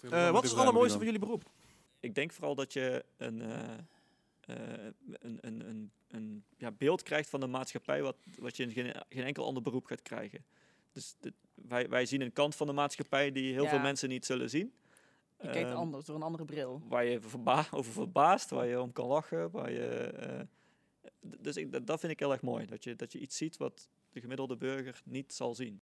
Eh, wat is het allermooiste van jullie beroep? Ik denk vooral dat je een, eh, eh, een, een, een, een ja, beeld krijgt van de maatschappij wat, wat je in geen, geen enkel ander beroep gaat krijgen. Dus wij, wij zien een kant van de maatschappij die heel Ja. veel mensen niet zullen zien. Je kijkt Ehm, anders, door een andere bril. waar je verba over verbaast, waar je om kan lachen. Waar je, eh, dus ik, dat- dat vind ik heel erg mooi. Dat je, dat je iets ziet wat de gemiddelde burger niet zal zien.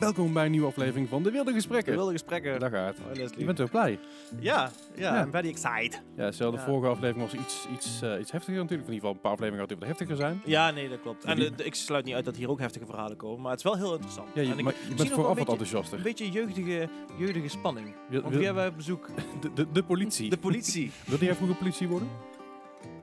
Welkom bij een nieuwe aflevering van De Wilde Gesprekken. wilde gesprekken. Daar gaat. Oh, Leslie. Je bent ook blij. Ja, ja, Ja. I'm very excited. Ja, stel de Ja. vorige aflevering was iets, iets, eh, iets heftiger natuurlijk. In ieder geval een paar afleveringen had die wat heftiger zijn. Ja, nee, dat klopt. En ik sluit niet uit dat hier ook heftige verhalen komen, maar het is wel heel interessant. Ja, je, en ik, maar je bent vooraf wat enthousiaster. een beetje jeugdige, jeugdige spanning. Want wie hebben wij op bezoek? de, de, de politie. De politie. Wilde jij vroeger politie worden?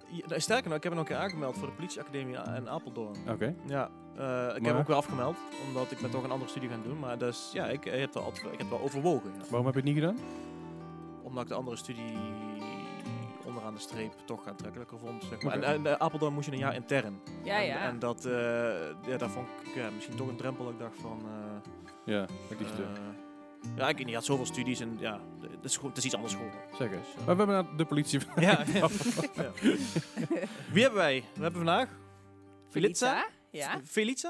Ja, nou, sterker nog, ik heb me nog een keer aangemeld voor de politieacademie in Apeldoorn. Oké. Ja, eh, ik heb Maar? hem ook weer afgemeld, omdat ik ben toch een andere studie gaan doen. Maar dus, ja, ik, ik heb het wel, ik heb het wel overwogen. ja. Waarom heb je het niet gedaan? Omdat ik de andere studie onderaan de streep toch aantrekkelijker vond. Zeg maar. En, en bij Apeldoorn moest je een jaar intern. Ja, en, ja. En dat, eh ja, daar vond ik ja, misschien toch een drempel. dat Ik dacht van... eh, Ja, eh, te. Ja, ik weet niet, je had zoveel studies en ja, het is, het is iets anders geworden. Zeg eens. Dus, Maar we hebben naar de politie. ja. Wie hebben wij? We hebben vandaag Feliza? Ja.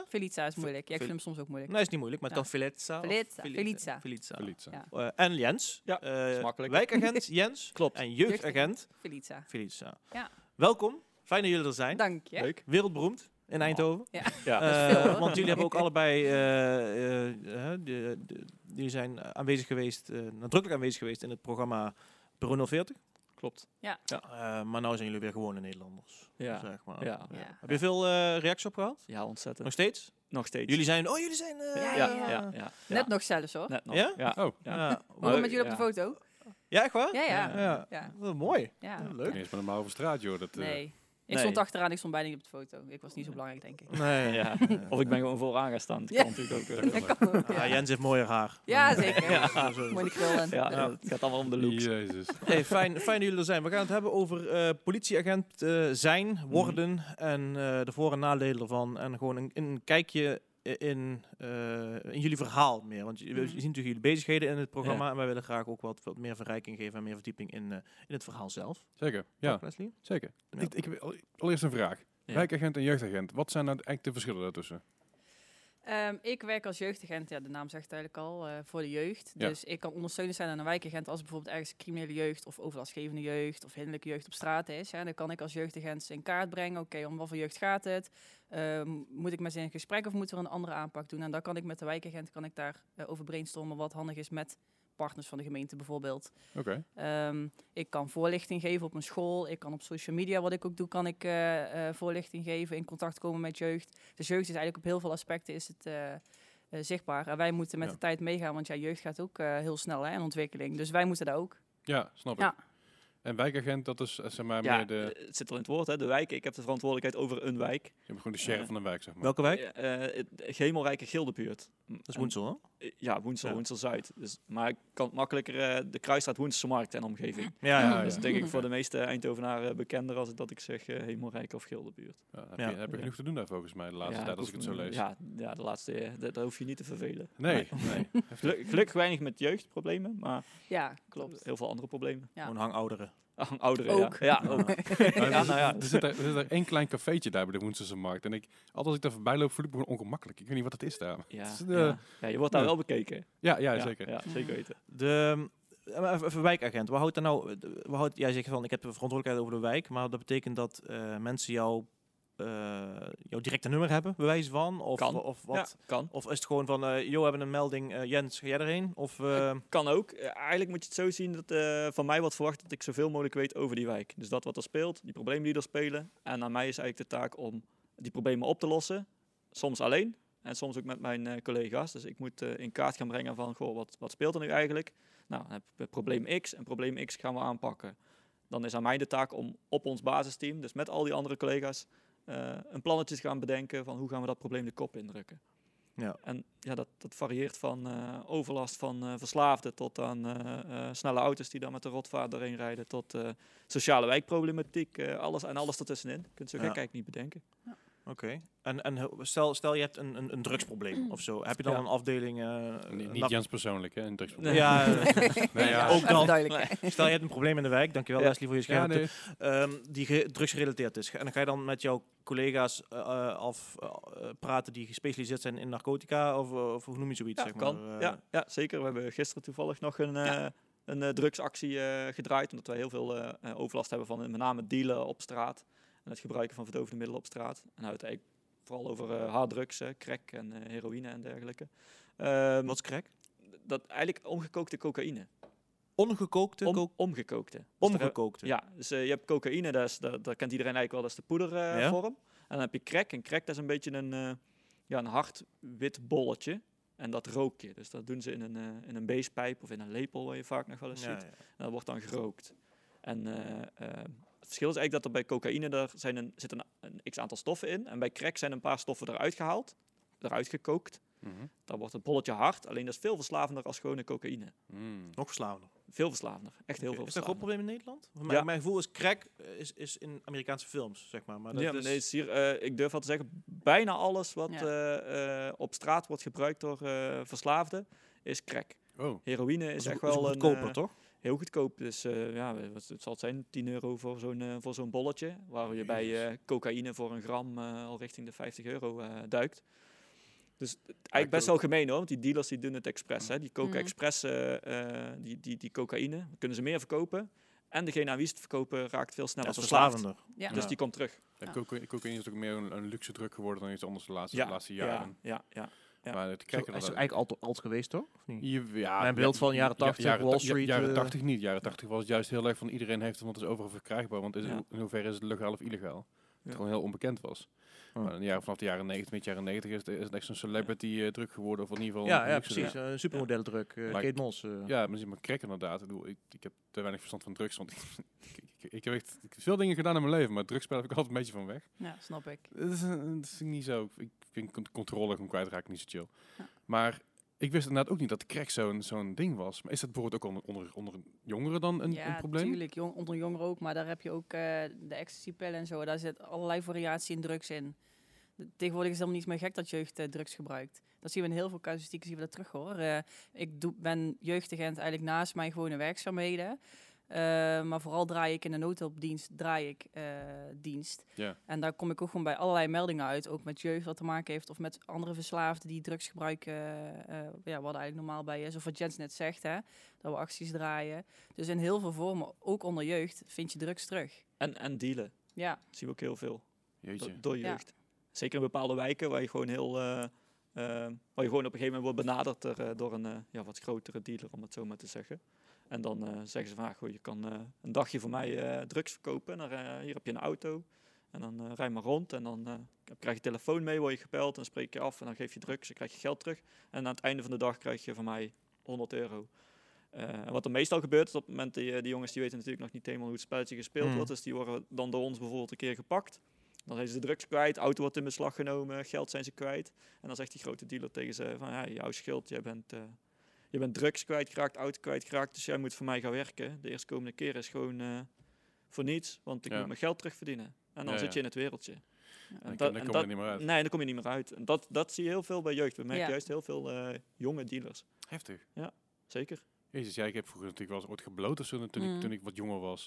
Feliza is moeilijk. Ja, ik vind hem soms ook moeilijk. Nee, is niet moeilijk, maar het Ja. kan Feliza. of Feliza, Feli- Feliza. Feliza. Politie. Ja. Eh, en Jens. Ja, Eh, makkelijk. Wijkagent Jens. Klopt. En jeugdagent Feliza. Feliza. Ja. Welkom. Fijn dat jullie er zijn. Dank je. Leuk. Wereldberoemd in Eindhoven. Ja. Ja. Eh, want jullie hebben ook allebei eh, eh, eh, de, de, jullie zijn aanwezig geweest, eh, nadrukkelijk aanwezig geweest in het programma Bureau 040. Klopt. Eh, maar nu zijn jullie weer gewone Nederlanders. Ja. Zeg maar. Ja. Ja. Heb je veel eh, reacties op gehad? Ja, ontzettend. Nog steeds? Nog steeds. Jullie zijn, oh jullie zijn... eh, Ja, Ja, ja, ja, ja. ja. Net nog zelfs hoor. Net nog. Ja? Ja. Oh, Ja. Ja. Maar- met jullie op de ja. foto? Ja, echt waar? Ja, ja. Ja. Ja. Mooi. ja. Ja, leuk. eens met een normaal over straat, joh. Dat, eh, Nee. Ik Nee. stond achteraan, ik stond bijna niet op de foto. Ik was niet zo belangrijk, denk ik. Nee. Ja. Of ik ben gewoon vooraan gaan staan. Dat Ja. kan natuurlijk ook. Dat kan ook, Ah, ja. Jens heeft mooier haar. Ja, zeker. Ja. Mooi krullen. Ja, Ja. het gaat allemaal om de looks. Jezus. Hey, fijn, fijn dat jullie er zijn. We gaan het hebben over eh, politieagent eh, zijn, worden en eh, de voor- en nadelen ervan. En gewoon een, een kijkje in, eh, in jullie verhaal meer. Want je, we Mhm. zien natuurlijk jullie bezigheden in het programma. En wij willen graag ook wat, wat meer verrijking geven en meer verdieping in, eh, in het verhaal zelf. Zeker, ja, Leslie? zeker. Ja. Ik, ik, allereerst een vraag. Ja. Wijkagent en jeugdagent. Wat zijn nou eigenlijk de verschillen daartussen? Ehm, ik werk als jeugdagent, ja, de naam zegt eigenlijk al, eh, voor de jeugd. Ja. Dus ik kan ondersteunend zijn aan een wijkagent als bijvoorbeeld ergens criminele jeugd of overlastgevende jeugd of hinderlijke jeugd op straat is. Ja, dan kan ik als jeugdagent in kaart brengen. Oké, om wat voor jeugd gaat het? Ehm, moet ik met ze in gesprek of moeten we een andere aanpak doen? En dan kan ik met de wijkagent kan ik daar eh, over brainstormen wat handig is met partners van de gemeente bijvoorbeeld. Oké. Ehm, ik kan voorlichting geven op een school. Ik kan op social media, wat ik ook doe, kan ik eh, eh, voorlichting geven. In contact komen met jeugd. Dus jeugd is eigenlijk op heel veel aspecten is het, eh, eh, zichtbaar. En wij moeten met Ja. de tijd meegaan, want ja, jeugd gaat ook eh, heel snel hè, in ontwikkeling. Dus wij moeten daar ook. Ja, snap ik. Ja. En wijkagent, dat is zeg maar Ja, meer de... het zit al in het woord, hè, de wijk. Ik heb de verantwoordelijkheid over een wijk. Je bent gewoon de sheriff van een wijk, zeg maar. Welke wijk? Het Gemelrijke Gildebuurt. Dat is Woensel, hè? Eh, Ja, Woensel, Ja. Woensel Zuid. Dus, maar ik kan het makkelijker eh, de Kruisstraat Woenselse Markt en omgeving. Ja, Ja, ja. ja. Dat is denk ik voor de meeste Eindhovenaren bekender als ik dat ik zeg eh Hemelrijk of Gildebuurt. Heb, je, heb je genoeg te doen daar volgens mij de laatste Ja, tijd, als ik het zo lees. Ja, ja de laatste, eh, da- daar hoef je niet te vervelen. Nee, nee. Gelu- Gelukkig weinig met jeugdproblemen, maar Ja, klopt. heel veel andere problemen. Ja. Gewoon hangouderen. Ah, Ouderen, Ook. ja. Ja, ook. Ja, er, nou ja. er, zit er, er zit er één klein cafeetje daar bij de Woenselse Markt. En ik, altijd als ik daar voorbij loop, voel ik me gewoon ongemakkelijk. Ik weet niet wat het is daar. Ja, is, eh, ja. ja, je wordt daar ja. wel bekeken. Ja, ja, zeker. Ja, zeker weten. De, eh, even, wijkagent. Wat houdt er nou... Wat houdt, jij zegt van, ik heb de verantwoordelijkheid over de wijk. Maar dat betekent dat eh, mensen jou, jouw directe nummer hebben, bewijs van? Of, Kan. of wat? Ja, kan. Of is het gewoon van, eh joh, we hebben een melding, eh, Jens, ga jij erheen? Of, eh, Kan ook. Eh, eigenlijk moet je het zo zien dat eh, van mij wordt verwacht dat ik zoveel mogelijk weet over die wijk. Dus dat wat er speelt, die problemen die er spelen. En aan mij is eigenlijk de taak om die problemen op te lossen. Soms alleen en soms ook met mijn eh, collega's. Dus ik moet eh, in kaart gaan brengen van, goh, wat, wat speelt er nu eigenlijk? Nou, dan heb we probleem X en probleem X gaan we aanpakken. Dan is aan mij de taak om op ons basisteam, dus met al die andere collega's, eh, een plannetje te gaan bedenken van hoe gaan we dat probleem de kop indrukken. Ja. En ja, dat, dat varieert van eh, overlast van eh, verslaafden tot aan eh, eh, snelle auto's die dan met de rotvaart doorheen rijden, tot eh, sociale wijkproblematiek, eh, alles en alles ertussenin. Je kunt zo Ja. gek eigenlijk niet bedenken. Oké. En, en stel, stel je hebt een, een, een drugsprobleem of zo. Heb je dan Ja. een afdeling... eh, Niet, Jens persoonlijk, hè? Een drugsprobleem. Ja, eh, Nee, ja. ook dan. duidelijk. Stel je hebt een probleem in de wijk, dankjewel Ja. Leslie voor je Ja, schermte. nee. Ehm, die ge- drugsgerelateerd is. En dan ga je dan met jouw collega's eh, af praten die gespecialiseerd zijn in narcotica of, of hoe noem je zoiets? Ja, zeg kan. maar, eh, ja, ja, zeker. We hebben gisteren toevallig nog een, Ja. een drugsactie eh, gedraaid. Omdat wij heel veel overlast hebben van met name dealen op straat. En het gebruiken van verdovende middelen op straat. En nou, het eigenlijk vooral over eh harddrugs, eh, crack en eh, heroïne en dergelijke. Ehm, Wat is crack? dat eigenlijk omgekookte cocaïne. Ongekookte, Om, ko- omgekookte. Dus omgekookte. ja, dus je hebt cocaïne, dat, is, dat, dat kent iedereen eigenlijk wel, dat is de poedervorm. Ja. En dan heb je crack. En crack dat is een beetje een, ja, een hard wit bolletje. En dat rook je. Dus dat doen ze in een, in een beestpijp of in een lepel, waar je vaak nog wel eens Ja, ziet. ja. En dat wordt dan gerookt. En verschil is eigenlijk dat er bij cocaïne daar zijn een, zit een, een x-aantal stoffen in. En bij crack zijn een paar stoffen eruit gehaald, eruit gekookt. Mhm. Dan wordt het bolletje hard, alleen dat is veel verslavender als gewone cocaïne. Mm. Nog verslavender. Veel verslavender, echt heel veel Is dat een groot verslavender. probleem in Nederland? Voor Ja. Mijn, gevoel is crack eh, is, is in Amerikaanse films, zeg maar. maar dat ja, is, nee, het is hier, eh, ik durf wel te zeggen, bijna alles wat Ja. eh, eh, op straat wordt gebruikt door eh, verslaafden, is crack. Oh, Heroïne is is echt wel een goedkoper, toch? Heel goedkoop. Dus eh, ja, wat, het zal het zijn, 10 euro voor zo'n eh, voor zo'n bolletje. Waar je bij eh, cocaïne voor een gram eh, al richting de 50 euro eh, duikt. Dus het- eigenlijk best wel gemeen hoor, want die dealers die doen het expres. Hè. Die koken Mhm. expres eh, eh, die, die, die cocaïne. Dan kunnen ze meer verkopen. En degene aan wie ze het verkopen raakt veel Ja, sneller verslaafd. verslavender. Ja. Dus Ja. die komt terug. ja, Ja. coca- cocaïne is ook meer een, een luxe druk geworden dan iets anders de laatste, Ja, de laatste ja, jaren. ja, ja. Ja. Maar het is dat eigenlijk alt, alt geweest, toch? Of niet? Je- ja, Mijn beeld ja, van jaren ja, 80, jaren Wall Street, Jaren eh. 80 niet. Jaren 80 was het juist heel erg van iedereen heeft het, want het is overal verkrijgbaar. Want is, Ja. in hoeverre is het legaal of illegaal? Ja. Het gewoon heel onbekend was. Oh. Maar in de jaren, vanaf de jaren 90, met jaren 90 is het, is het echt zo'n celebrity eh, druk geworden. Of in ieder geval Ja, een ja precies. druk. Een supermodellen druk. eh, Maar- Kate Moss. eh. Ja, maar zie maar crack inderdaad. Ik, bedoel, ik, ik heb te weinig verstand van drugs. Want ik, ik, ik heb echt ik heb veel dingen gedaan in mijn leven. Maar drugsspel heb ik altijd een beetje van weg. ja, snap ik. Dat is, dat is niet zo. Ik vind con- controle gewoon kwijtraken niet zo chill. Ja. Maar ik wist inderdaad ook niet dat crack zo'n zo'n ding was. Maar is dat bijvoorbeeld ook onder, onder, onder jongeren dan een, ja, een probleem? natuurlijk. Jong, onder jongeren ook. Maar daar heb je ook eh, de ecstasy-pillen en zo. Daar zit allerlei variatie in drugs in. Tegenwoordig is het helemaal niet meer gek dat jeugd eh, drugs gebruikt. Dat zien we in heel veel casuïstieken zien we dat terug hoor. Eh, ik doe, ben jeugdagent eigenlijk naast mijn gewone werkzaamheden. Eh, maar vooral draai ik in de noodhulpdienst draai ik eh, dienst. Ja. En daar kom ik ook gewoon bij allerlei meldingen uit. Ook met jeugd wat te maken heeft. Of met andere verslaafden die drugs gebruiken. eh, eh, ja, wat eigenlijk normaal bij is. Of wat Jens net zegt, hè, dat we acties draaien. Dus in heel veel vormen, ook onder jeugd, vind je drugs terug. En, en dealen. Ja, Dat zien we ook heel veel. Jeetje. Do- door Ja. jeugd. Zeker in bepaalde wijken waar je gewoon heel... waar je gewoon op een gegeven moment wordt benaderd er, door een ja, wat grotere dealer, om het zo maar te zeggen. En dan eh, zeggen ze van, ah, goh, je kan eh, een dagje voor mij eh, drugs verkopen. En dan, hier heb je een auto. En dan eh rij maar rond. En dan krijg je telefoon mee, word je gebeld. En dan spreek je af en dan geef je drugs. Dan krijg je geld terug. En aan het einde van de dag krijg je van mij 100 euro. En wat er meestal gebeurt, is op het moment die, eh, die jongens die weten natuurlijk nog niet helemaal hoe het spelletje gespeeld Mm. wordt. Dus die worden dan door ons bijvoorbeeld een keer gepakt. Dan zijn ze de drugs kwijt, auto wordt in beslag genomen, geld zijn ze kwijt. En dan zegt die grote dealer tegen ze van, ja, jouw schuld, jij bent, je bent drugs kwijtgeraakt, auto kwijtgeraakt, dus jij moet voor mij gaan werken. De eerstkomende keer is gewoon eh, voor niets, want ik Ja. moet mijn geld terugverdienen. En dan Ja, zit ja. je in het wereldje. Ja. En Dan, en kom je dat- er niet meer uit. Nee, dan kom je niet meer uit. En dat, dat zie je heel veel bij jeugd. We merken Ja. juist heel veel eh, jonge dealers. Heftig. Zeker. Jezus, ja, ik heb vroeger natuurlijk wel eens ooit gebloot of zo, toen, ik, Mm. toen ik wat jonger was.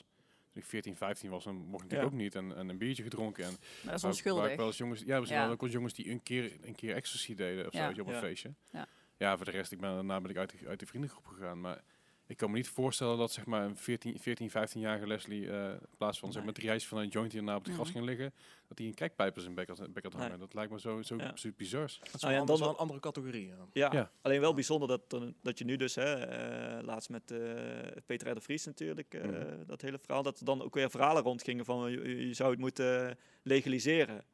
Toen ik 14, 15 was, dan mocht ik natuurlijk Ja. ook niet. En, en een biertje gedronken. En maar dat is waar onschuldig. ik wel eens jongens, ja, we zijn Ja. wel ook jongens die een keer, een keer ecstasy deden of zo, Ja. op een Ja. feestje. Ja. Ja, voor de rest, ik ben, daarna ben ik uit de, uit de vriendengroep gegaan. Maar ik kan me niet voorstellen dat zeg maar een 14, 14 15-jarige Leslie, eh, in plaats van zeg maar drie ijsjes van een joint hierna op het gras Mhm. ging liggen, dat hij een kijkpijp in zijn bek had, bek had hangen. Nee. Dat lijkt me zo, zo Ja. bizars. Dat is Nou ja, wel, dan een andere categorie. Ja. Ja, Ja. alleen wel bijzonder dat, dat je nu dus, hè, eh, laatst met eh, Peter R. de Vries natuurlijk, eh, Mhm. dat hele verhaal, dat er dan ook weer verhalen rondgingen van je, je zou het moeten legaliseren.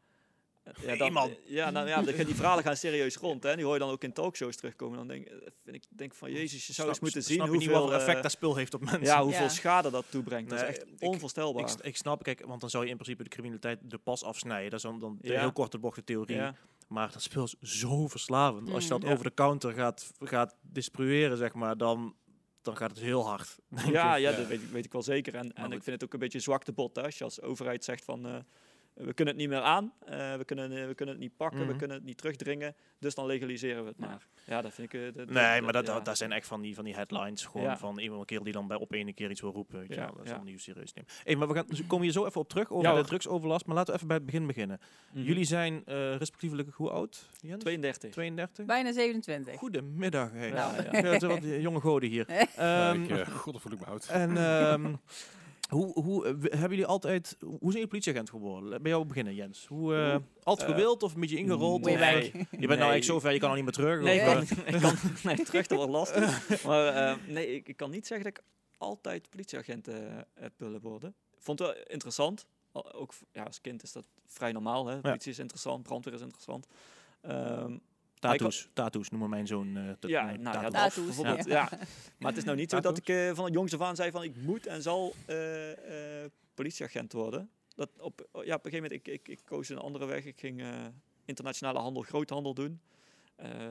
Ja, man. ja, nou, ja, die verhalen gaan serieus rond. Hè. Die hoor je dan ook in talkshows terugkomen. Dan denk, eh, vind ik denk van, jezus, je zou eens Snap- moeten zien snap je niet hoeveel, wat voor effect eh, dat spul heeft op mensen. ja, hoeveel Ja. schade dat toebrengt. dat Nee, is echt ik- onvoorstelbaar. Ik, ik snap, kijk, want dan zou je in principe de criminaliteit de pas afsnijden. Dat is dan, dan de Ja. heel korte bocht de theorie. ja. Maar dat speel is zo verslavend. Als je dat Mm. Ja. over de counter gaat, gaat distribueren, zeg maar, dan, dan gaat het heel hard. denk Ja, ik. ja, dat weet ik, weet ik wel zeker. En, en goed. ik vind het ook een beetje zwak te bot. Hè? Als je als overheid zegt van... eh, we kunnen het niet meer aan, eh, we, kunnen, eh, we kunnen het niet pakken, we Mhm. kunnen het niet terugdringen, dus dan legaliseren we het Ja. maar. Ja, dat vind ik... eh, dat- Nee, maar dat, ja. dat, dat zijn echt van die, van die headlines. Gewoon Ja. van iemand een keer die dan bij op ene keer iets wil roepen. Weet je Ja, wel. Dat is dan niet serieus nemen. Hey, maar we gaan, dus komen hier zo even op terug over Ja, de drugsoverlast. Maar laten we even bij het begin beginnen. Mhm. Jullie zijn eh, respectievelijk hoe oud? Jens? 32. 32? Bijna 27. Goedemiddag. Hey. Ja, ja. Wat jonge goden hier. Ja, Ehm, ik, God, dat voel ik me oud. En ehm, hoe, hoe eh, hebben jullie altijd, hoe zijn jullie politieagent geworden? Bij jou beginnen, Jens. Hoe, eh, altijd Eh, gewild of een beetje ingerold? Of, je bent nou eigenlijk zo ver, je kan al niet meer terug. Nee, of, ik kan, ik kan, nee, terug dat wordt lastig. Maar eh, nee, ik, ik kan niet zeggen dat ik altijd politieagent eh, heb willen worden. Ik vond het wel interessant. Al- Ook ja, als kind is dat vrij normaal. Hè? Politie is interessant, brandweer is interessant. Ehm, tattoos, tattoos noemen mijn zoon. eh, ja, eh, nou ja, tattoos. dat Tattoos, bijvoorbeeld. Ja. Maar het is nou niet zo dat ik eh, van het jongs af aan zei van ik moet en zal eh, eh, politieagent worden. Dat op, ja, op een gegeven moment, ik, ik, ik koos een andere weg. Ik ging eh, internationale handel, groothandel doen. Eh,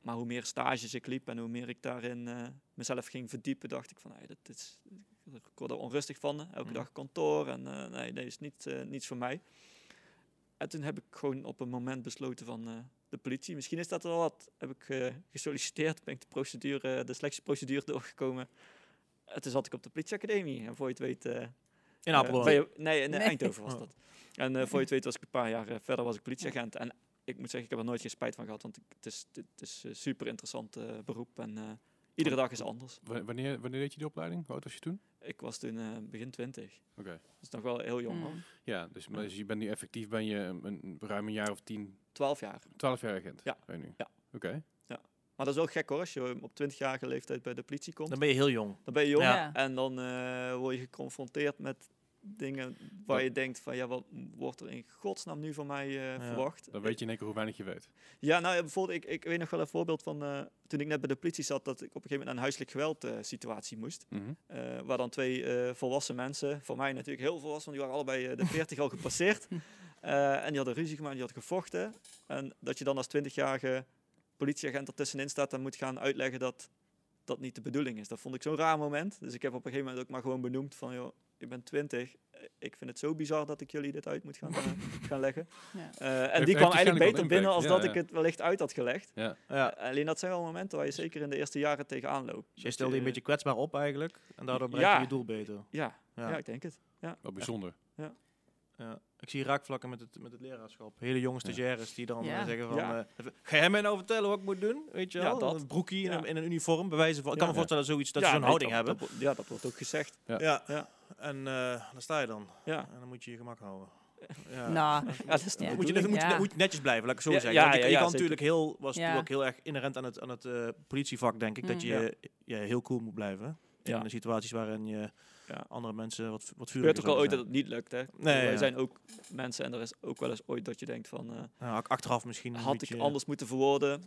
maar hoe meer stages ik liep en hoe meer ik daarin eh, mezelf ging verdiepen, dacht ik van, dat is, ik word er onrustig van. Elke Mhm. dag kantoor en eh, nee, dat is niet, eh, niets voor mij. En toen heb ik gewoon op een moment besloten van eh, de politie. Misschien is dat wel wat. Heb ik eh, gesolliciteerd, ben ik de, procedure, de selectieprocedure doorgekomen. En toen zat ik op de politieacademie. En voor je het weet... eh, In eh, Apeldoorn. nee, in eh, Nee. Eindhoven was dat. En eh, voor je het weet was ik een paar jaar eh, verder was ik politieagent. En ik moet zeggen, ik heb er nooit geen spijt van gehad. Want ik- het is, het is een super interessant eh, beroep. En eh, iedere dag is anders. Wa- Wanneer, wanneer deed je die opleiding? Hoe oud was je toen? Ik was toen eh, begin twintig. Oké. Dat is nog wel heel jong. Mm. Ja, dus, maar, dus je bent nu effectief ben je een, een- ruim een jaar of tien, Twaalf jaar. twaalf jaar agent. Ja. Ben je nu? Ja. Oké. Maar dat is wel gek hoor. Als je op 20-jarige leeftijd bij de politie komt. Dan ben je heel jong. Dan ben je jong Ja. en dan eh, word je geconfronteerd met dingen waar Dat- je denkt van ja, wat wordt er in godsnaam nu van mij eh, verwacht? Dan weet je in één keer hoe weinig je weet. Ja, nou bijvoorbeeld, ik, ik weet nog wel een voorbeeld van eh, toen ik net bij de politie zat, dat ik op een gegeven moment naar een huiselijk geweld eh, situatie moest. Mhm. Waar dan twee volwassen mensen, voor mij natuurlijk heel volwassen, want die waren allebei de 40 al gepasseerd. En die hadden ruzie gemaakt, die hadden gevochten. En dat je dan als 20-jarige politieagent ertussenin staat en moet gaan uitleggen dat dat niet de bedoeling is. Dat vond ik zo'n raar moment. Dus ik heb op een gegeven moment ook maar gewoon benoemd van, joh, ik ben 20. eh, Ik vind het zo bizar dat ik jullie dit uit moet gaan, eh, gaan leggen. Ja. Eh, en die kwam waarschijnlijk eigenlijk beter binnen als dat Ja, ik ja. het wellicht uit had gelegd. Ja. Ja. Eh, alleen dat zijn wel momenten waar je zeker in de eerste jaren tegenaan loopt. Dus jij Dat stelde je een je- beetje kwetsbaar op eigenlijk. En daardoor bereik Ja. je je doel beter. Ja, Ja. ja. ik denk het. Ja. Wel bijzonder. Ja. Ik zie raakvlakken met het, met het leraarschap. Hele jonge stagiaires die dan Ja. zeggen van... Ja. eh, ga jij mij nou vertellen wat ik moet doen? Weet je Ja, wel? dat. Een broekie in, Ja. een, in een uniform, bewijzen van... Ik Ja. kan me voorstellen dat, zoiets, dat Ja, ze zo'n nee, houding dat- hebben. dat ja, dat wordt ook gezegd. Ja. Ja. En eh daar sta je dan. Ja. En dan moet je je gemak houden. Ja. Nou, Ja, dat is moet, je, dan moet, je, moet je netjes blijven, laat ik het zo Ja, zeggen. je, je kan zeker. natuurlijk heel, was Ja. natuurlijk ook heel erg inherent aan het, aan het eh, politievak, denk ik, dat Mm. je ja, heel cool moet blijven. Ja. In de situaties waarin je Ja. andere mensen wat, wat Het vuriger gebeurt ook al ooit dat het niet lukt. Hè. Nee, ja. zijn ook mensen en er is ook wel eens ooit dat je denkt van... eh, zijn. Ja, ak- achteraf misschien een had ik anders moeten verwoorden.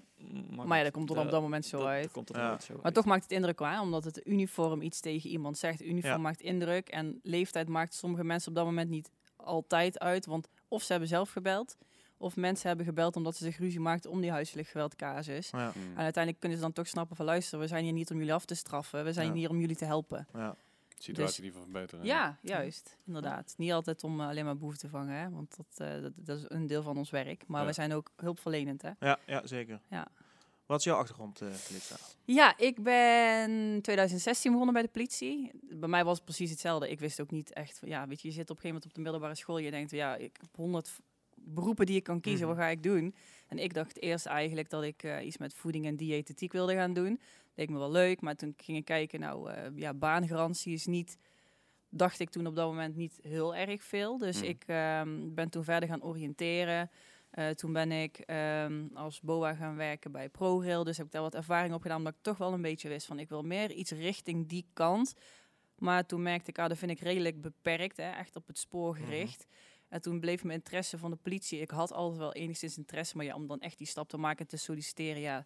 Maar, maar ja, dat komt er dan op dat moment zo dat- uit. dat komt er Ja. zo Maar uit. toch maakt het indruk wel, hè, omdat het uniform iets tegen iemand zegt. Uniform Ja. maakt indruk en leeftijd maakt sommige mensen op dat moment niet altijd uit. Want of ze hebben zelf gebeld, of mensen hebben gebeld omdat ze zich ruzie maakten om die huiselijk geweldcasus. Ja, Mm. En uiteindelijk kunnen ze dan toch snappen van luister, we zijn hier niet om jullie af te straffen, we zijn Ja. hier om jullie te helpen. ja. Situatie die van verbeteren. Ja, juist, inderdaad. Niet altijd om eh, alleen maar behoefte te vangen, hè, want dat, eh, dat, dat is een deel van ons werk. Maar Ja. we zijn ook hulpverlenend. Hè. Ja, ja, zeker. Ja. Wat is jouw achtergrond, uh? Ja, ik ben 2016 begonnen bij de politie. Bij mij was het precies hetzelfde. Ik wist ook niet echt, van, ja, weet je, je zit op een gegeven moment op de middelbare school. Je denkt, ja, ik heb honderd beroepen die ik kan kiezen. Mhm. Wat ga ik doen? En ik dacht eerst eigenlijk dat ik eh, iets met voeding en diëtetiek wilde gaan doen. Leek me wel leuk, maar toen ging ik kijken, nou, eh, ja, baangarantie is niet, dacht ik toen op dat moment niet heel erg veel. Dus Mhm. ik ehm, ben toen verder gaan oriënteren. Eh, toen ben ik ehm, als BOA gaan werken bij ProRail. Dus heb ik daar wat ervaring op gedaan. Omdat ik toch wel een beetje wist van ik wil meer iets richting die kant. Maar toen merkte ik, ah, dat vind ik redelijk beperkt. Hè, echt op het spoor Mhm. gericht. En toen bleef mijn interesse van de politie. Ik had altijd wel enigszins interesse. Maar ja, om dan echt die stap te maken en te solliciteren. Ja,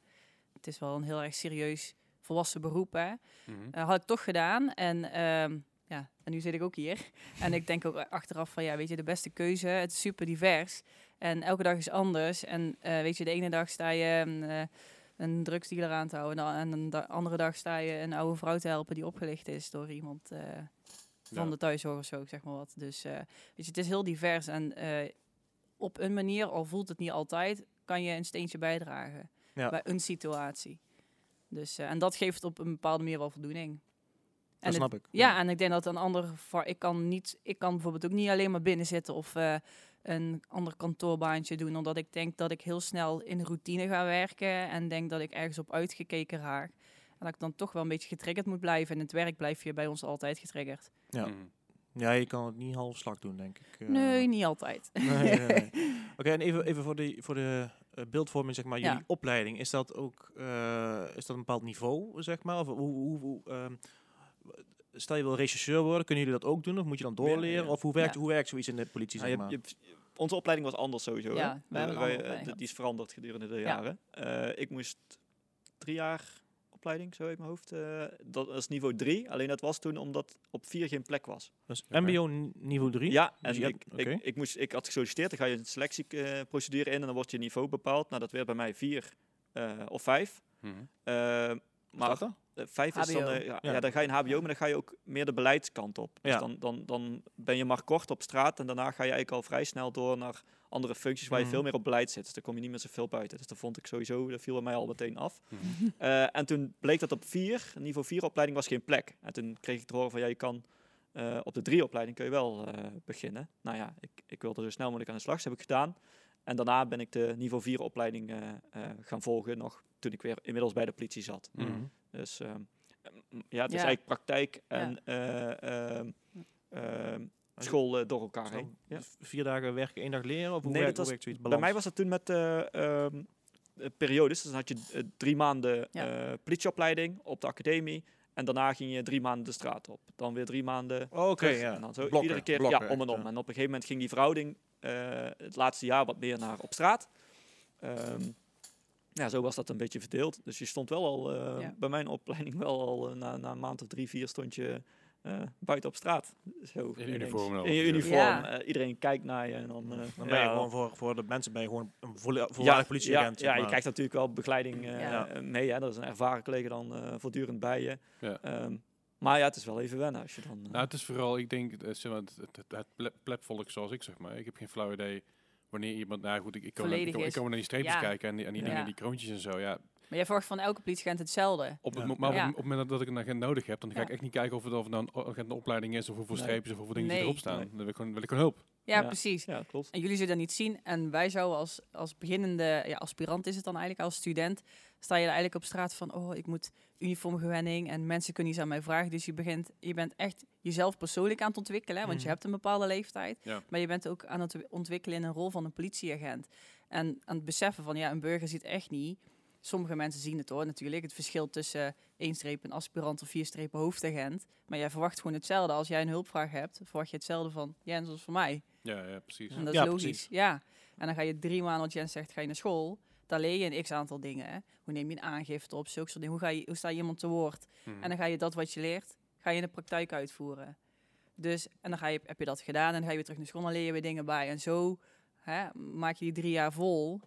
het is wel een heel erg serieus volwassen beroep. Hè. Mhm. Eh, had ik toch gedaan. En, ehm, ja, en nu zit ik ook hier. en ik denk ook achteraf van, ja, weet je, de beste keuze. Het is super divers. En elke dag is anders. En eh, weet je, de ene dag sta je mm, eh, een drugsdealer aan te houden. En de andere dag sta je een oude vrouw te helpen die opgelicht is door iemand. Van Ja. de thuiszorg of zo, zeg maar wat. Dus eh, weet je, het is heel divers en eh, op een manier, al voelt het niet altijd, kan je een steentje bijdragen Ja. bij een situatie. Dus, eh, en dat geeft op een bepaalde manier wel voldoening. En Dat het- snap ik. ja, en ik denk dat een ander ik kan niet, ik kan bijvoorbeeld ook niet alleen maar binnen zitten of een ander kantoorbaantje doen, omdat ik denk dat ik heel snel in routine ga werken en denk dat ik ergens op uitgekeken raak. En dat ik dan toch wel een beetje getriggerd moet blijven. En in het werk blijf je bij ons altijd getriggerd. Ja. Mhm. Ja, je kan het niet half slag doen, denk ik. eh. Nee, niet altijd. Nee, nee, nee. Oké, en even, even voor de, voor de eh, beeldvorming, zeg maar, Ja. jullie opleiding, is dat ook eh, is dat een bepaald niveau, zeg maar? Of hoe, hoe, hoe, ehm, stel je wil rechercheur worden, kunnen jullie dat ook doen? Of moet je dan doorleren? ja. Of hoe werkt, Ja. hoe werkt zoiets in de politie, Ja, zeg maar? je onze opleiding was anders sowieso. Ja, wij Wij- die is veranderd gedurende de jaren. Eh, ik moest drie jaar opleiding, zo uit mijn hoofd. eh, dat is niveau 3. Alleen dat was toen omdat op 4 geen plek was. Dus Oké. mbo niveau 3? Ja, Dus en je ik, ik, ik, moest, ik had gesolliciteerd. Dan ga je een selectieprocedure in en dan wordt je niveau bepaald. Nou, dat werd bij mij 4 of 5. Mhm. Maar eh, vijf is dan, eh, ja, Ja. ja, dan ga je een HBO, maar dan ga je ook meer de beleidskant op. Dus Ja. dan, dan, dan ben je maar kort op straat en daarna ga je eigenlijk al vrij snel door naar andere functies waar je Mhm. veel meer op beleid zit. Dus dan kom je niet meer zoveel buiten. Dus dat vond ik sowieso, dat viel bij mij al meteen af. Mhm. Eh, en toen bleek dat op vier, niveau 4 opleiding was geen plek. En toen kreeg ik te horen van ja, je kan eh, op de drie opleiding kun je wel eh, beginnen. Nou ja, ik, ik wilde zo snel mogelijk aan de slag. Dus heb ik gedaan. En daarna ben ik de niveau 4 opleiding eh, eh, gaan volgen, nog toen ik weer inmiddels bij de politie zat. Mhm. Mhm. Dus ehm, ja, het is Ja. eigenlijk praktijk en eh, ehm, ehm, school door elkaar Zo, heen. Ja. v- Vier dagen werken, één dag leren? Of hoe Nee, werkt, dat hoe werkt zoiets? Bij mij was het toen met eh, ehm, eh, periodes. Dus dan had je drie maanden Ja. eh, politieopleiding op de academie. En daarna ging je drie maanden de straat op. Dan weer drie maanden Oh, Oké, ja. En dan zo Blokken, iedere keer blokken ja, om en om. ja. En op een gegeven moment ging die verhouding het laatste jaar wat meer naar op straat. Ehm, ja, zo was dat een beetje verdeeld. Dus je stond wel al, eh, Ja. bij mijn opleiding wel al eh, na, na een maand of drie, vier stond je eh, buiten op straat. Zo, In uniform wel. In je uniform. Ja. Eh, iedereen kijkt naar je en dan... eh, Dan ben je ja, gewoon voor, voor de mensen ben je gewoon een volwaardig politieagent. Ja, je krijgt natuurlijk wel begeleiding eh, Ja. eh, mee. Hè. Er is een ervaren collega dan eh, voortdurend bij je. Ja. Maar ja, het is wel even wennen als je dan... eh, Nou, het is vooral, ik denk, eh, het, het, het, het ple- plepvolk zoals ik, zeg maar. Ik heb geen flauw idee wanneer iemand, nou goed, ik, ik, kan, ik, ik kan naar die streepjes Ja. kijken en die, en die Ja. dingen, die kroontjes en zo, ja. Maar jij verwacht van elke politieagent hetzelfde. Op, het Ja. maar op, Ja. het- op het moment dat ik een agent nodig heb, dan ga Ja. ik echt niet kijken of het, of het nou een opleiding is, of hoeveel Nee. streepjes, of hoeveel dingen Nee. erop staan. Nee. Dan wil ik gewoon, wil ik gewoon hulp. Ja, Ja. precies. ja, klopt. En jullie zullen dat niet zien. En wij zouden als, als beginnende ja, aspirant is het dan eigenlijk, als student, sta je er eigenlijk op straat van, oh, ik moet uniformgewenning en mensen kunnen iets aan mij vragen. Dus je, begint, je bent echt jezelf persoonlijk aan het ontwikkelen, hè, want je Mhm. hebt een bepaalde leeftijd. Ja. Maar je bent ook aan het ontwikkelen in een rol van een politieagent. En aan het beseffen van, ja, een burger ziet echt niet. Sommige mensen zien het hoor, natuurlijk. Het verschil tussen één streep een aspirant of vier strepen hoofdagent. Maar jij verwacht gewoon hetzelfde. Als jij een hulpvraag hebt, verwacht je hetzelfde van Jens als van mij. Ja, ja, precies. En dat Ja, is logisch. precies. Ja. En dan ga je drie maanden, wat Jens zegt, ga je naar school. Daar leer je een x-aantal dingen. Hè. Hoe neem je een aangifte op, zulke soort dingen. Hoe, ga je, hoe sta je iemand te woord? Mhm. En dan ga je dat wat je leert, ga je in de praktijk uitvoeren. Dus, en dan ga je, heb je dat gedaan en dan ga je weer terug naar school en leer je weer dingen bij. En zo hè, maak je die drie jaar vol.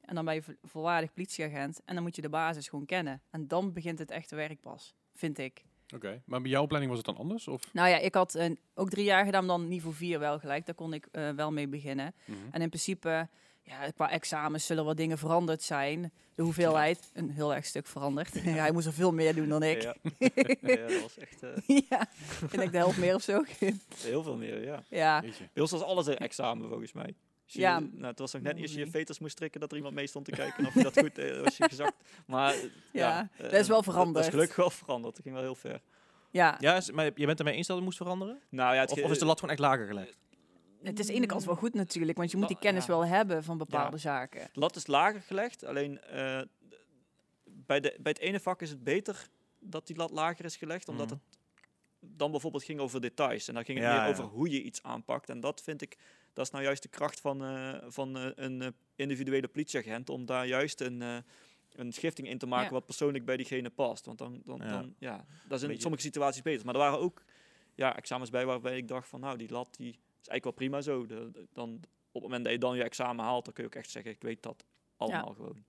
En dan ben je vo- volwaardig politieagent. En dan moet je de basis gewoon kennen. En dan begint het echte werk pas, vind ik. Oké, maar bij jouw opleiding was het dan anders? Of? Nou ja, ik had een, ook drie jaar gedaan, dan niveau 4 wel gelijk. Daar kon ik eh, wel mee beginnen. Mhm. En in principe, ja, qua examens zullen wat dingen veranderd zijn. De hoeveelheid, een heel erg stuk veranderd. Ja, hij moest er veel meer doen dan ik. Ja, ja, dat was echt eh, ja, ik denk de helft meer of zo. heel veel meer, ja. ja. Bij ons was alles een examen volgens mij. Je- Ja. nou, het was nog net niet als je je veters moest trekken dat er iemand mee stond te kijken of je dat goed eh, was je gezakt. Maar eh, Ja, eh, dat is wel Dat, veranderd. is gelukkig wel veranderd. Dat ging wel heel ver. ja. Ja, maar je bent ermee eens dat het moest veranderen? Nou ja, het Of, ge- of is de lat gewoon echt lager gelegd? Het is aan de ene kant wel goed natuurlijk, want je moet die kennis ja. wel hebben van bepaalde Ja. zaken. De lat is lager gelegd, alleen eh, bij, de, bij het ene vak is het beter dat die lat lager is gelegd, omdat Mhm. het dan bijvoorbeeld ging over details. En dan ging het Ja, meer ja. over hoe je iets aanpakt. En dat vind ik, dat is nou juist de kracht van, eh, van eh, een individuele politieagent, om daar juist een, eh, een schifting in te maken Ja. wat persoonlijk bij diegene past. Want dan, dan, Ja. dan ja, dat is in Beetje- sommige situaties beter. Maar er waren ook ja, examens bij waarbij ik dacht van, nou, die lat die is eigenlijk wel prima zo. De, de- dan, op het moment dat je dan je examen haalt, dan kun je ook echt zeggen, ik weet dat allemaal gewoon.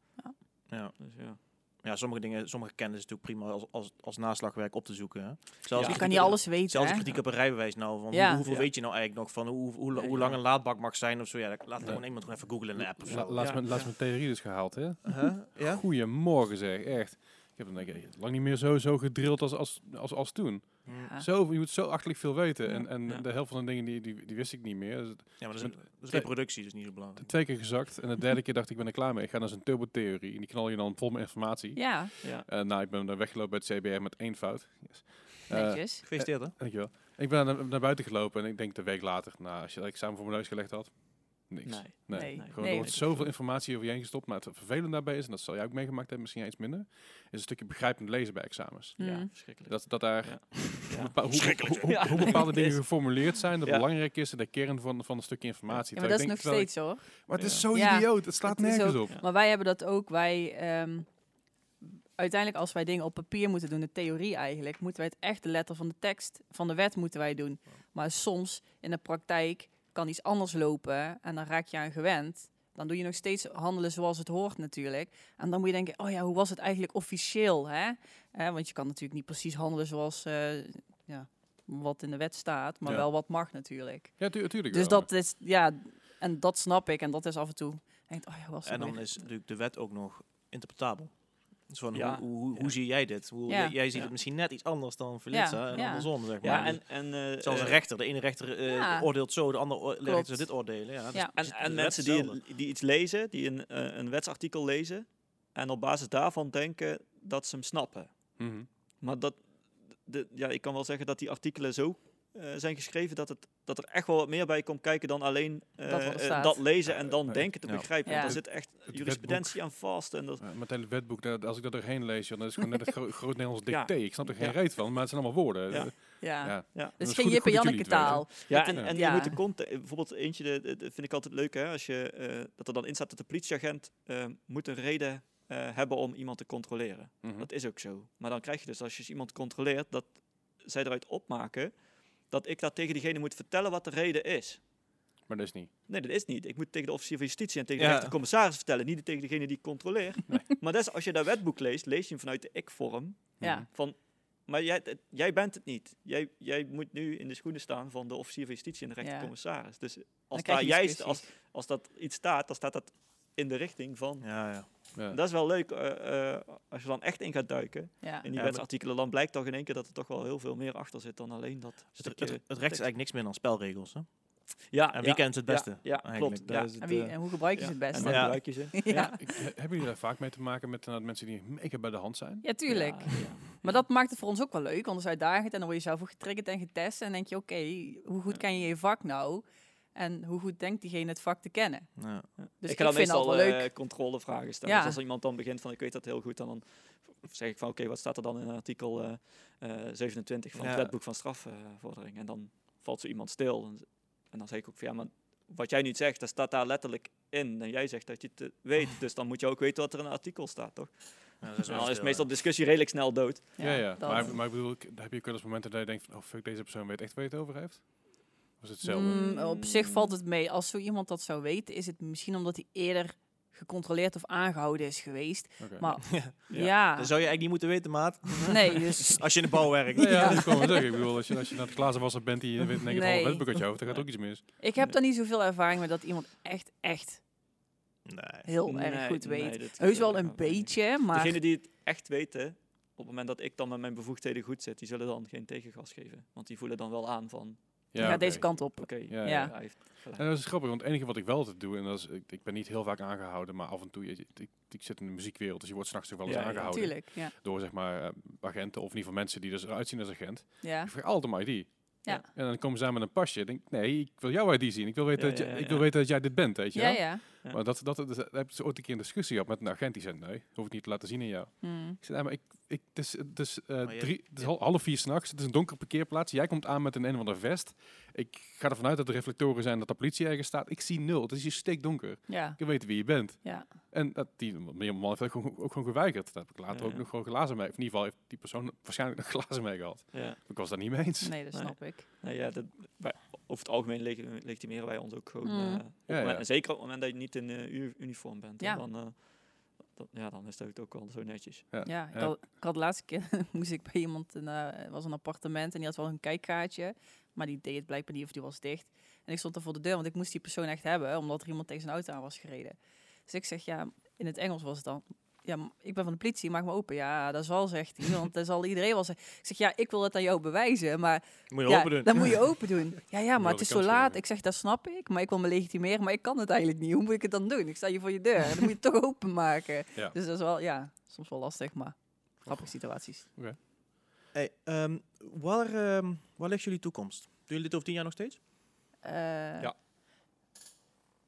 Ja. Dus ja. ja, sommige dingen, sommige kennis is natuurlijk prima als, als, als naslagwerk op te zoeken. Hè. Zelfs, Ja. Je kan niet alles weten, zelfs hè? kritiek op een rijbewijs nou. Van Ja. hoe- hoeveel Ja. weet je nou eigenlijk nog van hoe, hoe, hoe lang ja. een laadbak mag zijn of zo. Ja, laat Ja. gewoon iemand gewoon even googlen in een app of La, zo. laatst, Ja. mijn, laatst mijn theorie dus gehaald, hè? Huh? Ja? Goedemorgen zeg, echt. Ik heb dan denk ik, lang niet meer zo, zo gedrild als, als, als, als toen. Ja. Zo, je moet zo achterlijk veel weten. Ja. En, en Ja. de helft van de dingen die, die, die wist ik niet meer. Dus Ja, maar dat is, een- dat is reproductie, dus niet zo belangrijk. twee keer gezakt. En de derde keer dacht ik, ik ben er klaar mee. Ik ga naar zijn turbotheorie. En die knal je dan vol met informatie. Ja, Ja. Eh, nou, ik ben daar weggelopen bij het CBR met één fout. Yes. Eh, netjes. Gefeliciteerd hè. dankjewel. Ik ben naar, naar buiten gelopen en ik denk de week later, nou, als je dat examen voor mijn neus gelegd had, niks. Nee. Nee. Nee. Gewoon, er wordt zoveel informatie over je heen gestopt. Maar het vervelende daarbij is, en dat zal jij ook meegemaakt hebben, misschien iets minder, is een stukje begrijpend lezen bij examens. Ja, Mm. verschrikkelijk. Dat, dat daar Ja. hoe, bepa- hoe, hoe, hoe- hoe Ja. bepaalde dingen geformuleerd zijn, dat Ja. belangrijk is in de kern van, van een stukje informatie. Ja, maar dat is nog steeds hoor. Maar het is zo Ja. idioot, het slaat Het nergens ook- op. Ja. Maar wij hebben dat ook. Wij, ehm, uiteindelijk als wij dingen op papier moeten doen, de theorie eigenlijk, moeten wij het echt de letter van de tekst van de wet moeten wij doen. Maar soms in de praktijk kan iets anders lopen en dan raak je aan gewend. Dan doe je nog steeds handelen zoals het hoort natuurlijk. En dan moet je denken, oh ja, hoe was het eigenlijk officieel? Hè? Eh, want je kan natuurlijk niet precies handelen zoals eh, ja, wat in de wet staat, maar Ja. wel wat mag natuurlijk. Ja, tu tuurlijk Dus wel, dat is, ja, en dat snap ik. En dat is af en toe, denk, ik, oh ja, was het En dan weer? is natuurlijk de wet ook nog interpretabel. Dus van, Ja. hoe, hoe, hoe Ja. zie jij dit? Hoe, Ja. jij, jij ziet Ja. het misschien net iets anders dan Felitza en ja. andersom, zeg maar. Ja, en, en, eh, Zoals een eh, rechter. De ene rechter eh, Ja. oordeelt zo, de andere rechter zou dit oordelen. Ja, dus Ja. dus En, en mensen die, die iets lezen, die een, een wetsartikel lezen en op basis daarvan denken dat ze hem snappen. Mhm. Maar dat, de, ja, ik kan wel zeggen dat die artikelen zo zijn geschreven dat, het, dat er echt wel wat meer bij komt kijken dan alleen eh, Dat er eh, staat. dat lezen en dan denken te Ja. begrijpen. Ja. Want daar zit echt Het jurisprudentie aan vast. En dat, Ja, met het wetboek, dat- als ik dat doorheen lees, dan is het gewoon net een gro- groot Nederlands Ja. dicté. Ik snap er geen Ja. reet van, maar het zijn allemaal woorden. Ja. Eh, Ja. ja. Dat is geen Jip en Janneke taal. Ja, en, ja. en Ja. je moet de context, bijvoorbeeld eentje, de, de- de vind ik altijd leuk, hè, als je, eh, dat er dan in staat dat de politieagent eh, moet een reden eh, hebben om iemand te controleren. mhm. Dat is ook zo. Maar dan krijg je dus, als je iemand controleert, dat zij eruit opmaken dat ik dat tegen diegene moet vertellen wat de reden is. Maar dat is niet. Nee, dat is niet. Ik moet tegen de officier van justitie en tegen Ja. de rechtercommissaris vertellen, niet tegen degene die ik controleer. Maar dat is, als je dat wetboek leest, lees je hem vanuit de ik-vorm. Ja. Mhm. Van, maar jij, het- jij bent het niet. Jij, jij moet nu in de schoenen staan van de officier van justitie en de Ja. rechtercommissaris. Dus als, daar discussies. als, als dat iets staat, dan staat dat in de richting van... Ja, ja. Ja. Dat is wel leuk eh, eh, als je dan echt in gaat duiken Ja. in die wetsartikelen. Dan blijkt toch in één keer dat er toch wel heel veel meer achter zit dan alleen dat Het, het, het recht is eigenlijk niks meer dan spelregels. Hè? Ja, En wie ja, kent het beste? Ja, ja klopt. eigenlijk? Ja. Daar is het, En, wie, eh, en hoe gebruik je Ja. ze het En beste? Ja. gebruik je ze. Ja. Ik- he- hebben jullie daar vaak mee te maken met uh, mensen die mega bij de hand zijn? Ja, tuurlijk. Ja, ja. Maar dat maakt het voor ons ook wel leuk, want dan is uitdagend en dan word je zelf ook getriggerd en getest. En denk je, oké, hoe goed Ja. ken je je vak nou? En hoe goed denkt diegene het vak te kennen? ja. Dus ik ga dan meestal wel leuk. eh, controlevragen stellen. Ja. Dus als iemand dan begint van ik weet dat heel goed, dan, dan zeg ik van oké, wat staat er dan in artikel eh, eh, 27 van Ja. het wetboek van strafvordering? en dan valt zo iemand stil. En, en dan zeg ik ook van ja, maar wat jij nu zegt, dat staat daar letterlijk in. En jij zegt dat je het eh, weet, dus dan moet je ook weten wat er in een artikel staat, toch? Ja, dat is En wel dan is meestal discussie redelijk snel dood. Ja, ja. dat. Maar, maar ik bedoel, heb je ook wel eens momenten dat je denkt van, oh fuck, deze persoon weet echt waar je het over heeft? Hetzelfde? Mm, op zich valt het mee. Als zo iemand dat zou weten, is het misschien omdat hij eerder gecontroleerd of aangehouden is geweest. Maar Ja. ja, Dat zou je eigenlijk niet moeten weten, maat. nee, dus Als je in de bouw werkt. Nee, ja, Ja. dat zeggen. Ik bedoel, als je, als je naar het glazenwasser bent die je weet, Nee. van wetboek uit je hoofd, dan gaat ook iets mis. ik heb daar niet zoveel ervaring met dat iemand echt, echt Nee. heel erg goed nee, weet. Heus wel een beetje, maar Degenen die het echt weten, op het moment dat ik dan met mijn bevoegdheden goed zit, die zullen dan geen tegengas geven. Want die voelen dan wel aan van, Ja, gaat deze kant op. oké, Ja, ja. hij heeft gelijk. En dat is grappig, want het enige wat ik wel altijd doe, en dat is, ik, ik ben niet heel vaak aangehouden, maar af en toe, je- ik, ik zit in de muziekwereld, dus je wordt s'nachts toch wel eens Ja, ja, aangehouden. Tuurlijk, ja. Door zeg maar eh, agenten, of in ieder geval mensen die dus eruit zien als agent. ja. Ik vraag altijd mijn ID. Ja. En dan komen ze aan met een pasje. Ik denk, nee, ik wil jouw ID zien. Ik wil weten, Ja, dat, je- ja, ja, ik wil weten dat jij dit bent, weet je Ja, wel? ja. Ja. Maar dat, dat, dat, dat, heb je ooit een keer een discussie gehad met een agent die zei, nee, hoef ik niet te laten zien aan jou. Hmm. Ik zei, ja, maar ik, ik, het is, het is, eh, drie, het is half vier s'nachts, het is een donkere parkeerplaats. Jij komt aan met een een of ander vest. Ik ga ervan uit dat er reflectoren zijn dat de politie ergens staat. Ik zie nul. Het is hier stikdonker. Ja, Ik wil weten wie je bent. ja. En dat, die meneer man heeft ook gewoon, ook gewoon geweigerd. Dat heb ik later Ja, ook nog gewoon glazen mee. Of in ieder geval heeft die persoon waarschijnlijk nog glazen mee gehad. Ja. Ik was daar niet mee eens. Nee, dat Nee. snap ik. Nou ja, dat, over het algemeen leg- legitimeren wij ons ook gewoon. Mm. eh, Ja, ja. en zeker op het moment dat je niet in eh, u- uniform bent. Ja. Dan, eh, dan, ja, dan is het ook wel zo netjes. Ja, ik, Ja. Had, ik had de laatste keer moest ik bij iemand, in, eh, was een appartement en die had wel een kijkkaartje, maar die deed het blijkbaar niet of die was dicht. En ik stond er voor de deur, want ik moest die persoon echt hebben, omdat er iemand tegen zijn auto aan was gereden. Dus ik zeg, ja, in het Engels was het dan, ja, ik ben van de politie, maak me open. Ja, dat zal, zegt hij, want dat zal iedereen wel zeggen. Ik zeg, ja, ik wil het aan jou bewijzen, maar Moet je ja, open doen. dat moet je open doen. Ja, ja, maar het is zo laat. Ik zeg, dat snap ik, maar ik wil me legitimeren, maar ik kan het eigenlijk niet. Hoe moet ik het dan doen? Ik sta hier voor je deur, dan moet je het toch openmaken. Ja. Dus dat is wel, ja, soms wel lastig, maar grappige situaties. Hey, ehm, waar, ehm, waar ligt jullie toekomst? Doen jullie dit over tien jaar nog steeds? Eh, Ja.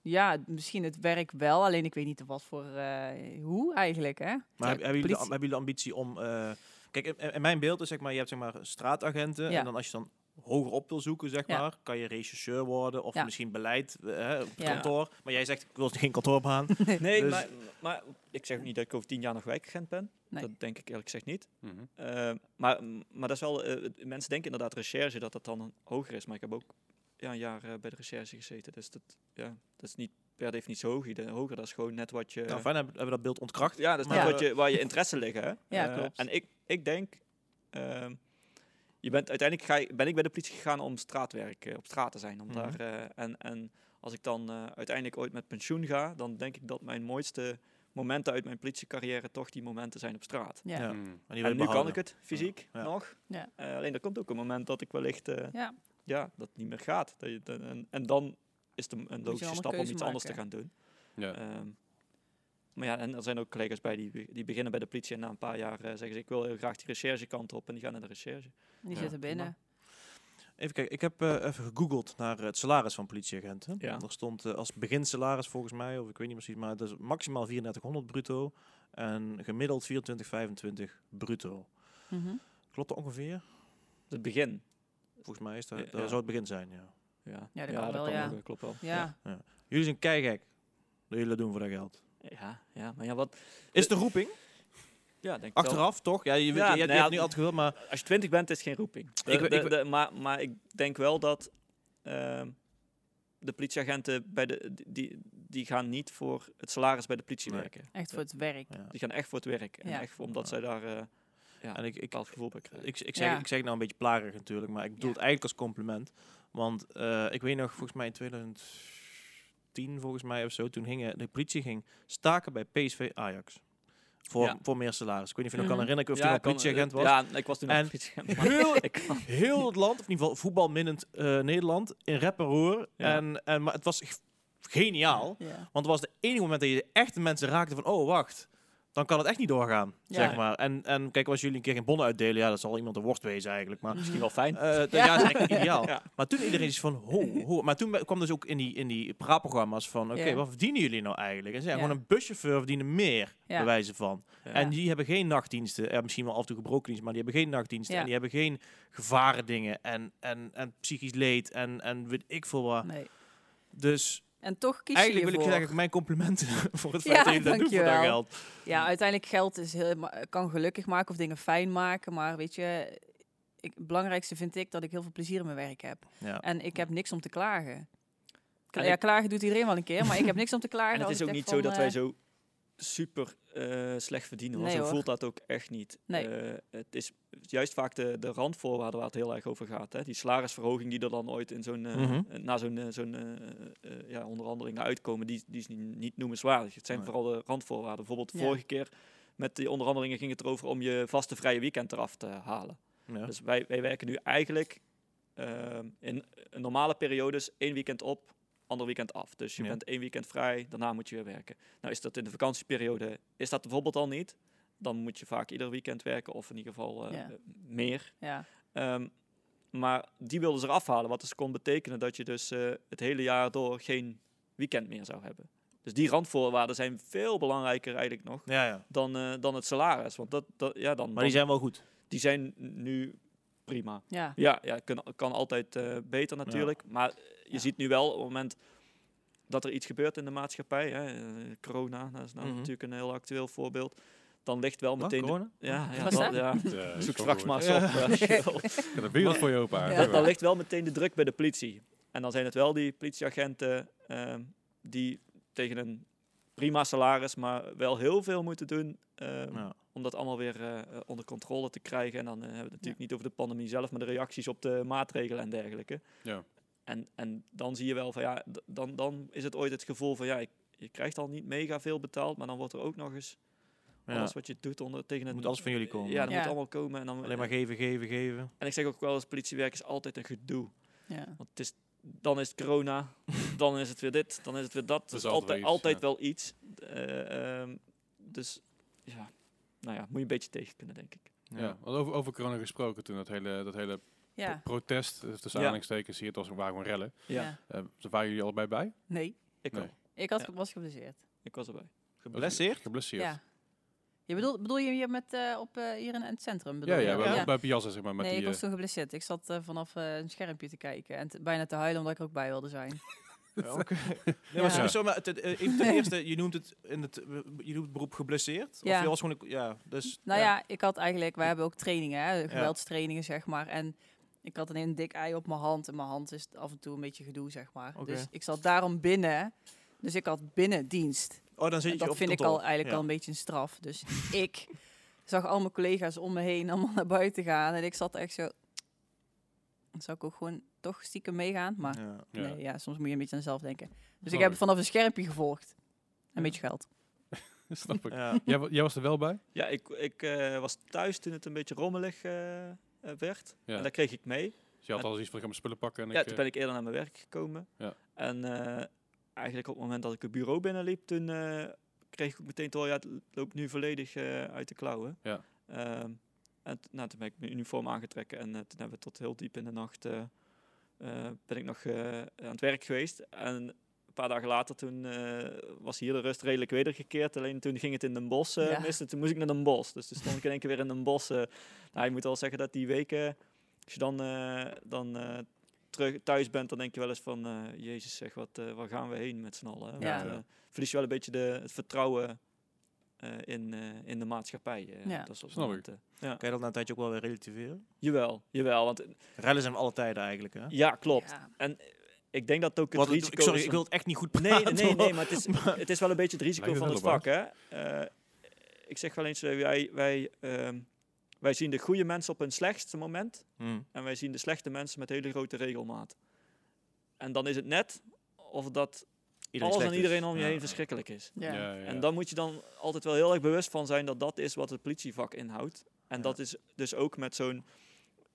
Ja, misschien het werk wel, alleen ik weet niet wat voor, eh, hoe eigenlijk, hè? Maar Ja, hebben, jullie de, politie- hebben jullie de ambitie om... eh, kijk, in, in mijn beeld is zeg maar, je hebt zeg maar straatagenten. Ja. En dan als je dan hoger op wil zoeken, zeg Ja. maar, kan je regisseur worden of Ja. misschien beleid eh, hè, op het Ja. kantoor. Maar jij zegt, ik wil geen kantoorbaan. Nee, Dus- maar, maar ik zeg ook niet dat ik over tien jaar nog wijkagent ben. Nee. Dat denk ik eerlijk gezegd niet. Mhm. Maar, maar dat is wel, eh, mensen denken inderdaad recherche dat dat dan hoger is. Maar ik heb ook ja, een jaar eh, bij de recherche gezeten. Dus dat, ja, dat is niet per definitie hoger. De, hoger, dat is gewoon net wat je... nou, fijn, hebben, hebben we dat beeld ontkracht. ja, dat is net wat je, waar je interesse liggen. Hè? Ja, Eh, klopt. En ik, ik denk... ehm, je bent, uiteindelijk ga je, ben ik bij de politie gegaan om straatwerk, eh, op straat te zijn. Om Mhm. daar, eh, en, en als ik dan eh, uiteindelijk ooit met pensioen ga, dan denk ik dat mijn mooiste momenten uit mijn politiecarrière toch die momenten zijn op straat. Ja. Ja. Ja. Mhm. En, nu kan ik het fysiek Ja. nog. Ja. Alleen er komt ook een moment dat ik wellicht eh, Ja. dat het niet meer gaat. Dat je, dat- en, en dan is het een, logische stap om iets anders te gaan doen. Ja. Ehm, maar ja, en er zijn ook collega's bij die, die beginnen bij de politie en na een paar jaar eh, zeggen ze ik wil heel graag die recherchekant op en die gaan naar de recherche. Die Ja, zitten binnen. Even kijken, ik heb eh, even gegoogeld naar het salaris van politieagenten. Ja. Er stond eh, als beginsalaris volgens mij, of ik weet niet precies, maar het is maximaal 3400 bruto en gemiddeld 2425 bruto. Mhm. Klopt dat ongeveer? Het begin. Volgens mij is dat, Ja, dat ja. zou het begin zijn, ja. Ja, Ja, dat kan wel, kan ja. ook, klopt wel. Ja. Jullie zijn keigek. Dat jullie dat doen voor dat geld. Ja, ja, maar ja, wat... Is het een roeping? Ja, denk ik wel. Achteraf, toch? Ja, je, weet- Ja, je, je, nou hebt nu altijd gewild, maar Als je twintig bent, is het geen roeping. De- Ik- de- ik- de- maar, maar ik denk wel dat ehm, de politieagenten bij de, die, die gaan niet voor het salaris bij de politie Nee. werken. Echt voor het werk. ja. Die gaan echt voor het werk. En Ja. echt omdat Ja. zij daar eh ja, En ik, een ik, bepaald gevoel ik, ik, zeg, Ja. ik zeg het nou een beetje plagerig natuurlijk, maar ik bedoel Ja. het eigenlijk als compliment. Want eh, ik weet nog, volgens mij in 2010 volgens mij of zo, toen gingen de politie ging staken bij PSV Ajax. Voor, Ja. voor meer salaris. Ik weet niet of je nog Mhm. kan herinneren, of je Ja, nog kan, politieagent eh, was. Ja, ik was toen nog En politieagent. Heel, heel het land, of in ieder geval voetbalminnend eh Nederland, in rep en roer. Ja. En, en, maar het was geniaal. Ja. Want het was de enige moment dat je echt de mensen raakte van, oh wacht, dan kan het echt niet doorgaan, Ja. zeg maar. En, en kijk, als jullie een keer geen bonnen uitdelen, ja, dat zal iemand een worst wezen eigenlijk. Maar Misschien wel fijn. eh, Ja. ja, dat is echt ideaal. Ja. Maar toen iedereen is van, ho, ho. Maar toen kwam dus ook in die, in die praatprogramma's van, oké, Ja. wat verdienen jullie nou eigenlijk? En ze gewoon een buschauffeur verdienen meer, Ja. bij wijze van. Ja. En die hebben geen nachtdiensten. Ja, misschien wel af en toe gebroken dienst, maar die hebben geen nachtdiensten. Ja. En die hebben geen gevarendingen en, en, en psychisch leed en, en weet ik veel wat. Nee. Dus En toch kies eigenlijk je wil ik zeggen, mijn complimenten voor het Ja, feit dat jullie dat doen voor dat geld. Ja, uiteindelijk geld is heel, kan gelukkig maken of dingen fijn maken. Maar weet je, ik, het belangrijkste vind ik dat ik heel veel plezier in mijn werk heb. Ja. En ik heb niks om te klagen. Kla- En ja, klagen doet iedereen wel een keer, maar ik heb niks om te klagen. En het is ook niet van, zo dat wij eh, zo super eh, slecht verdienen. Want Nee, zo hoor. voelt dat ook echt niet. Nee. Eh, het is juist vaak de, de randvoorwaarden waar het heel erg over gaat. Hè? Die salarisverhoging die er dan ooit in zo'n, eh, Mhm. na zo'n, zo'n ja, onderhandelingen uitkomen, die, die is niet, niet noemenswaardig. Het zijn Nee. vooral de randvoorwaarden. Bijvoorbeeld Ja. vorige keer met die onderhandelingen ging het erover om je vaste vrije weekend eraf te halen. Ja. Dus wij, wij werken nu eigenlijk ehm, in een normale periodes één weekend op, ander weekend af. Dus je Ja. bent één weekend vrij, daarna moet je weer werken. Nou is dat in de vakantieperiode, is dat bijvoorbeeld al niet. Dan moet je vaak ieder weekend werken of in ieder geval eh, Ja. meer. Ja, Ehm, maar die wilden ze eraf halen, wat dus kon betekenen dat je dus eh, het hele jaar door geen weekend meer zou hebben. Dus die randvoorwaarden zijn veel belangrijker eigenlijk nog ja, ja. dan, eh, dan het salaris. Want dat, dat, ja, dan, Maar dan- die zijn wel goed. die zijn nu prima. ja. Ja, ja kan, kan altijd eh, beter natuurlijk. Maar je Ja. ziet nu wel op het moment dat er iets gebeurt in de maatschappij. Hè, eh, corona, dat is nou Mhm. natuurlijk een heel actueel voorbeeld. Dan ligt wel Wat, meteen... de- corona? ja, ja, dat? ja, Ja, zoek straks maar eens op. eh. Ja, voor je open. Ja. Dan, ligt wel meteen de druk bij de politie. En dan zijn het wel die politieagenten ehm, die tegen een prima salaris, maar wel heel veel moeten doen ehm, Ja. om dat allemaal weer eh, onder controle te krijgen. En dan hebben we het natuurlijk niet over de pandemie zelf, maar de reacties op de maatregelen en dergelijke. Ja. En, en dan zie je wel van ja, dan, dan is het ooit het gevoel van ja, ik, je krijgt al niet mega veel betaald, maar dan wordt er ook nog eens Ja. alles wat je doet onder tegen het Moet alles van jullie komen. Ja, dat Ja. moet allemaal komen. En dan Alleen maar geven, geven, geven. en ik zeg ook wel eens, politiewerk is altijd een gedoe. Ja. Want het is, dan is het corona, dan is het weer dit, dan is het weer dat. Het is altijd altijd, wel iets, altijd ja. wel iets. Eh, ehm, dus ja, nou ja, moet je een beetje tegen kunnen, denk ik. Ja. want Over, over corona gesproken toen, dat hele, dat hele Ja. protest, eh, tussen Ja. aanhalingstekens, hier, het was, waren gewoon rellen. Ja. Eh, waren jullie allebei bij? Nee, ik Nee. ik had, Ja. was geblesseerd. Ik was erbij. Geblesseerd? Geblesseerd. Ja. Je bedoel, bedoel je hier met, eh, op, eh, hier in, het centrum? Bedoel Ja, je? ja, bij, Ja. bij Piazza, zeg maar. Met nee, die, ik was toen geblesseerd. Ik zat vanaf eh, een schermpje te kijken en bijna te huilen omdat ik er ook bij wilde zijn. Ja. Nee, Ja. maar ten eerste, je noemt het, in het, je noemt het beroep geblesseerd? Ja. Of je was gewoon, ja, dus... Nou ja, ik had eigenlijk, wij hebben ook trainingen, hè, geweldstrainingen zeg maar. En ik had een heel dik ei op mijn hand en mijn hand is af en toe een beetje gedoe zeg maar. Dus ik zat daarom binnen. Dus ik had binnen dienst. Oh, dan zit je dat op vind ik al eigenlijk Ja. al een beetje een straf. Dus ik zag al mijn collega's om me heen allemaal naar buiten gaan. En ik zat echt zo... Zou ik ook gewoon toch stiekem meegaan? Maar Ja. Nee, ja, soms moet je een beetje aan jezelf denken. Dus ik heb het vanaf een schermpje gevolgd. Een beetje geld. Snap ik. Ja. Jij, wa- jij was er wel bij? Ja, ik, ik eh, was thuis toen het een beetje rommelig eh, werd. Ja. En daar kreeg ik mee. Dus je had al iets van, ik ga mijn spullen pakken. En Ja, ik, toen eh, ben ik eerder naar mijn werk gekomen. Ja. En eh, eigenlijk op het moment dat ik het bureau binnenliep, toen eh, kreeg ik ook meteen te horen, ja, het loopt nu volledig eh, uit de klauwen. Ja. Ehm, en nou, toen ben ik mijn uniform aangetrekken en eh, toen hebben we tot heel diep in de nacht eh, eh, ben ik nog eh, aan het werk geweest. En paar dagen later toen eh, was hier de rust redelijk wedergekeerd. Alleen toen ging het in Den Bosch eh Ja. mis en toen moest ik naar Den Bosch. Dus toen stond ik in één keer weer in Den Bosch. eh. nou, je moet wel zeggen dat die weken, als je dan, eh, dan eh, terug thuis bent, dan denk je wel eens van, eh, jezus zeg, wat, eh, waar gaan we heen met z'n allen? Ja. Want, eh, verlies je wel een beetje de, het vertrouwen eh, in, eh, in de maatschappij. eh, Ja. dat soort Snap ik. momenten. Ja. Kan je dat na een tijdje ook wel weer relativeren? Jawel, jawel, want Rellen zijn we alle tijden eigenlijk, hè? ja, klopt. Ja. En ik denk dat ook het Wat risico ik, sorry, is ik wil het echt niet goed Nee, praten. nee, nee, maar het is, het is wel een beetje het risico van het vak. Hè? Eh, ik zeg wel eens, eh, wij, wij, ehm, wij zien de goede mensen op hun slechtste moment Hm. en wij zien de slechte mensen met hele grote regelmaat. En dan is het net of dat Iedereen alles en iedereen is. om je Ja. heen verschrikkelijk is. Ja. ja, ja. En dan moet je dan altijd wel heel erg bewust van zijn dat dat is wat het politievak inhoudt. En Ja. dat is dus ook met zo'n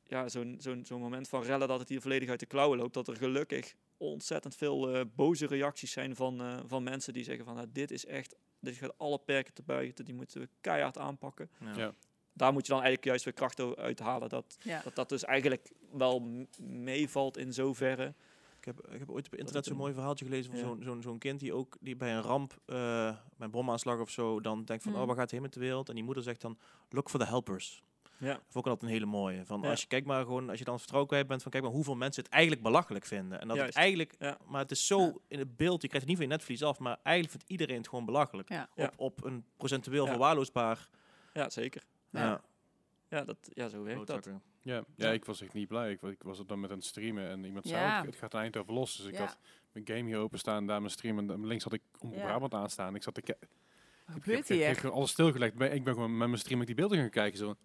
ja, zo'n zo'n zo'n moment van rellen dat het hier volledig uit de klauwen loopt. Dat er gelukkig ontzettend veel eh, boze reacties zijn van, eh, van mensen die zeggen van nou, dit is echt, dit gaat alle perken te buiten, die moeten we keihard aanpakken. Ja. Ja. Daar moet je dan eigenlijk juist weer kracht o- uit halen. Dat, Ja. dat dat dus eigenlijk wel meevalt in zoverre. Ik heb, ik heb ooit op internet zo'n mooi verhaaltje gelezen van Ja. zo'n zo'n zo'n kind die ook die bij een ramp, eh bij een bomaanslag of zo, dan denkt van, Mm. oh, waar gaat het heen met de wereld? En die moeder zegt dan, look for the helpers. Ja. Dat vond ik altijd een hele mooie. Van Ja. als je kijkt maar gewoon, als je dan het vertrouwen kwijt bent, van kijk maar hoeveel mensen het eigenlijk belachelijk vinden. En dat het Juist. eigenlijk, Ja. maar het is zo Ja. in het beeld, je krijgt het niet van je netvlies af, maar eigenlijk vindt iedereen het gewoon belachelijk. Op, op een procentueel Ja. verwaarloosbaar. ja, zeker. Ja. Ja. Dat, ja zo werkt dat. Ja, ja, ik was echt niet blij. Ik, wa- ik was er dan met aan het streamen en iemand zei, Ja. het gaat een eind over los. Dus ik Ja. had mijn game hier openstaan, daar mijn stream en dan links had ik om Ja. Brabant aanstaan. Ik zat te kijken. Wat Ik heb, ik heb hier? gewoon alles stilgelegd. Ik ben gewoon met mijn stream met die beelden gaan kijken. Zo.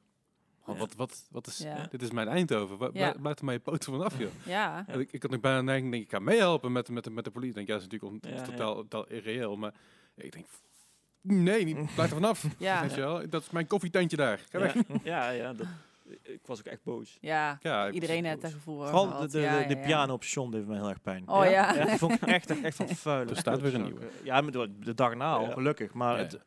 Oh, Ja. wat, wat, wat is, Ja. dit is mijn Eindhoven. Wa- Ja. er maar je poten vanaf, joh. Ja. Ja. Ik, ik had nog bijna denk ik, ik ga meehelpen met, met, met de politie. Ik denk, ja, dat is natuurlijk on- Ja, ja. totaal, totaal irreëel. Maar ik denk, nee, niet, blijf er vanaf. Ja. Weet je wel? Dat is mijn koffietentje daar. Ga weg. Ja, ja, dat, ik was ook echt boos. Ja. Ja, Iedereen heeft dat gevoel Vooral de, de, Ja, de, de ja, ja. piano op station deed me heel erg pijn. Oh ja. Vond ik echt, echt van vuil. Er staat weer een nieuwe. Ja, maar de de dag na al, Ja. gelukkig. Maar, Ja. het,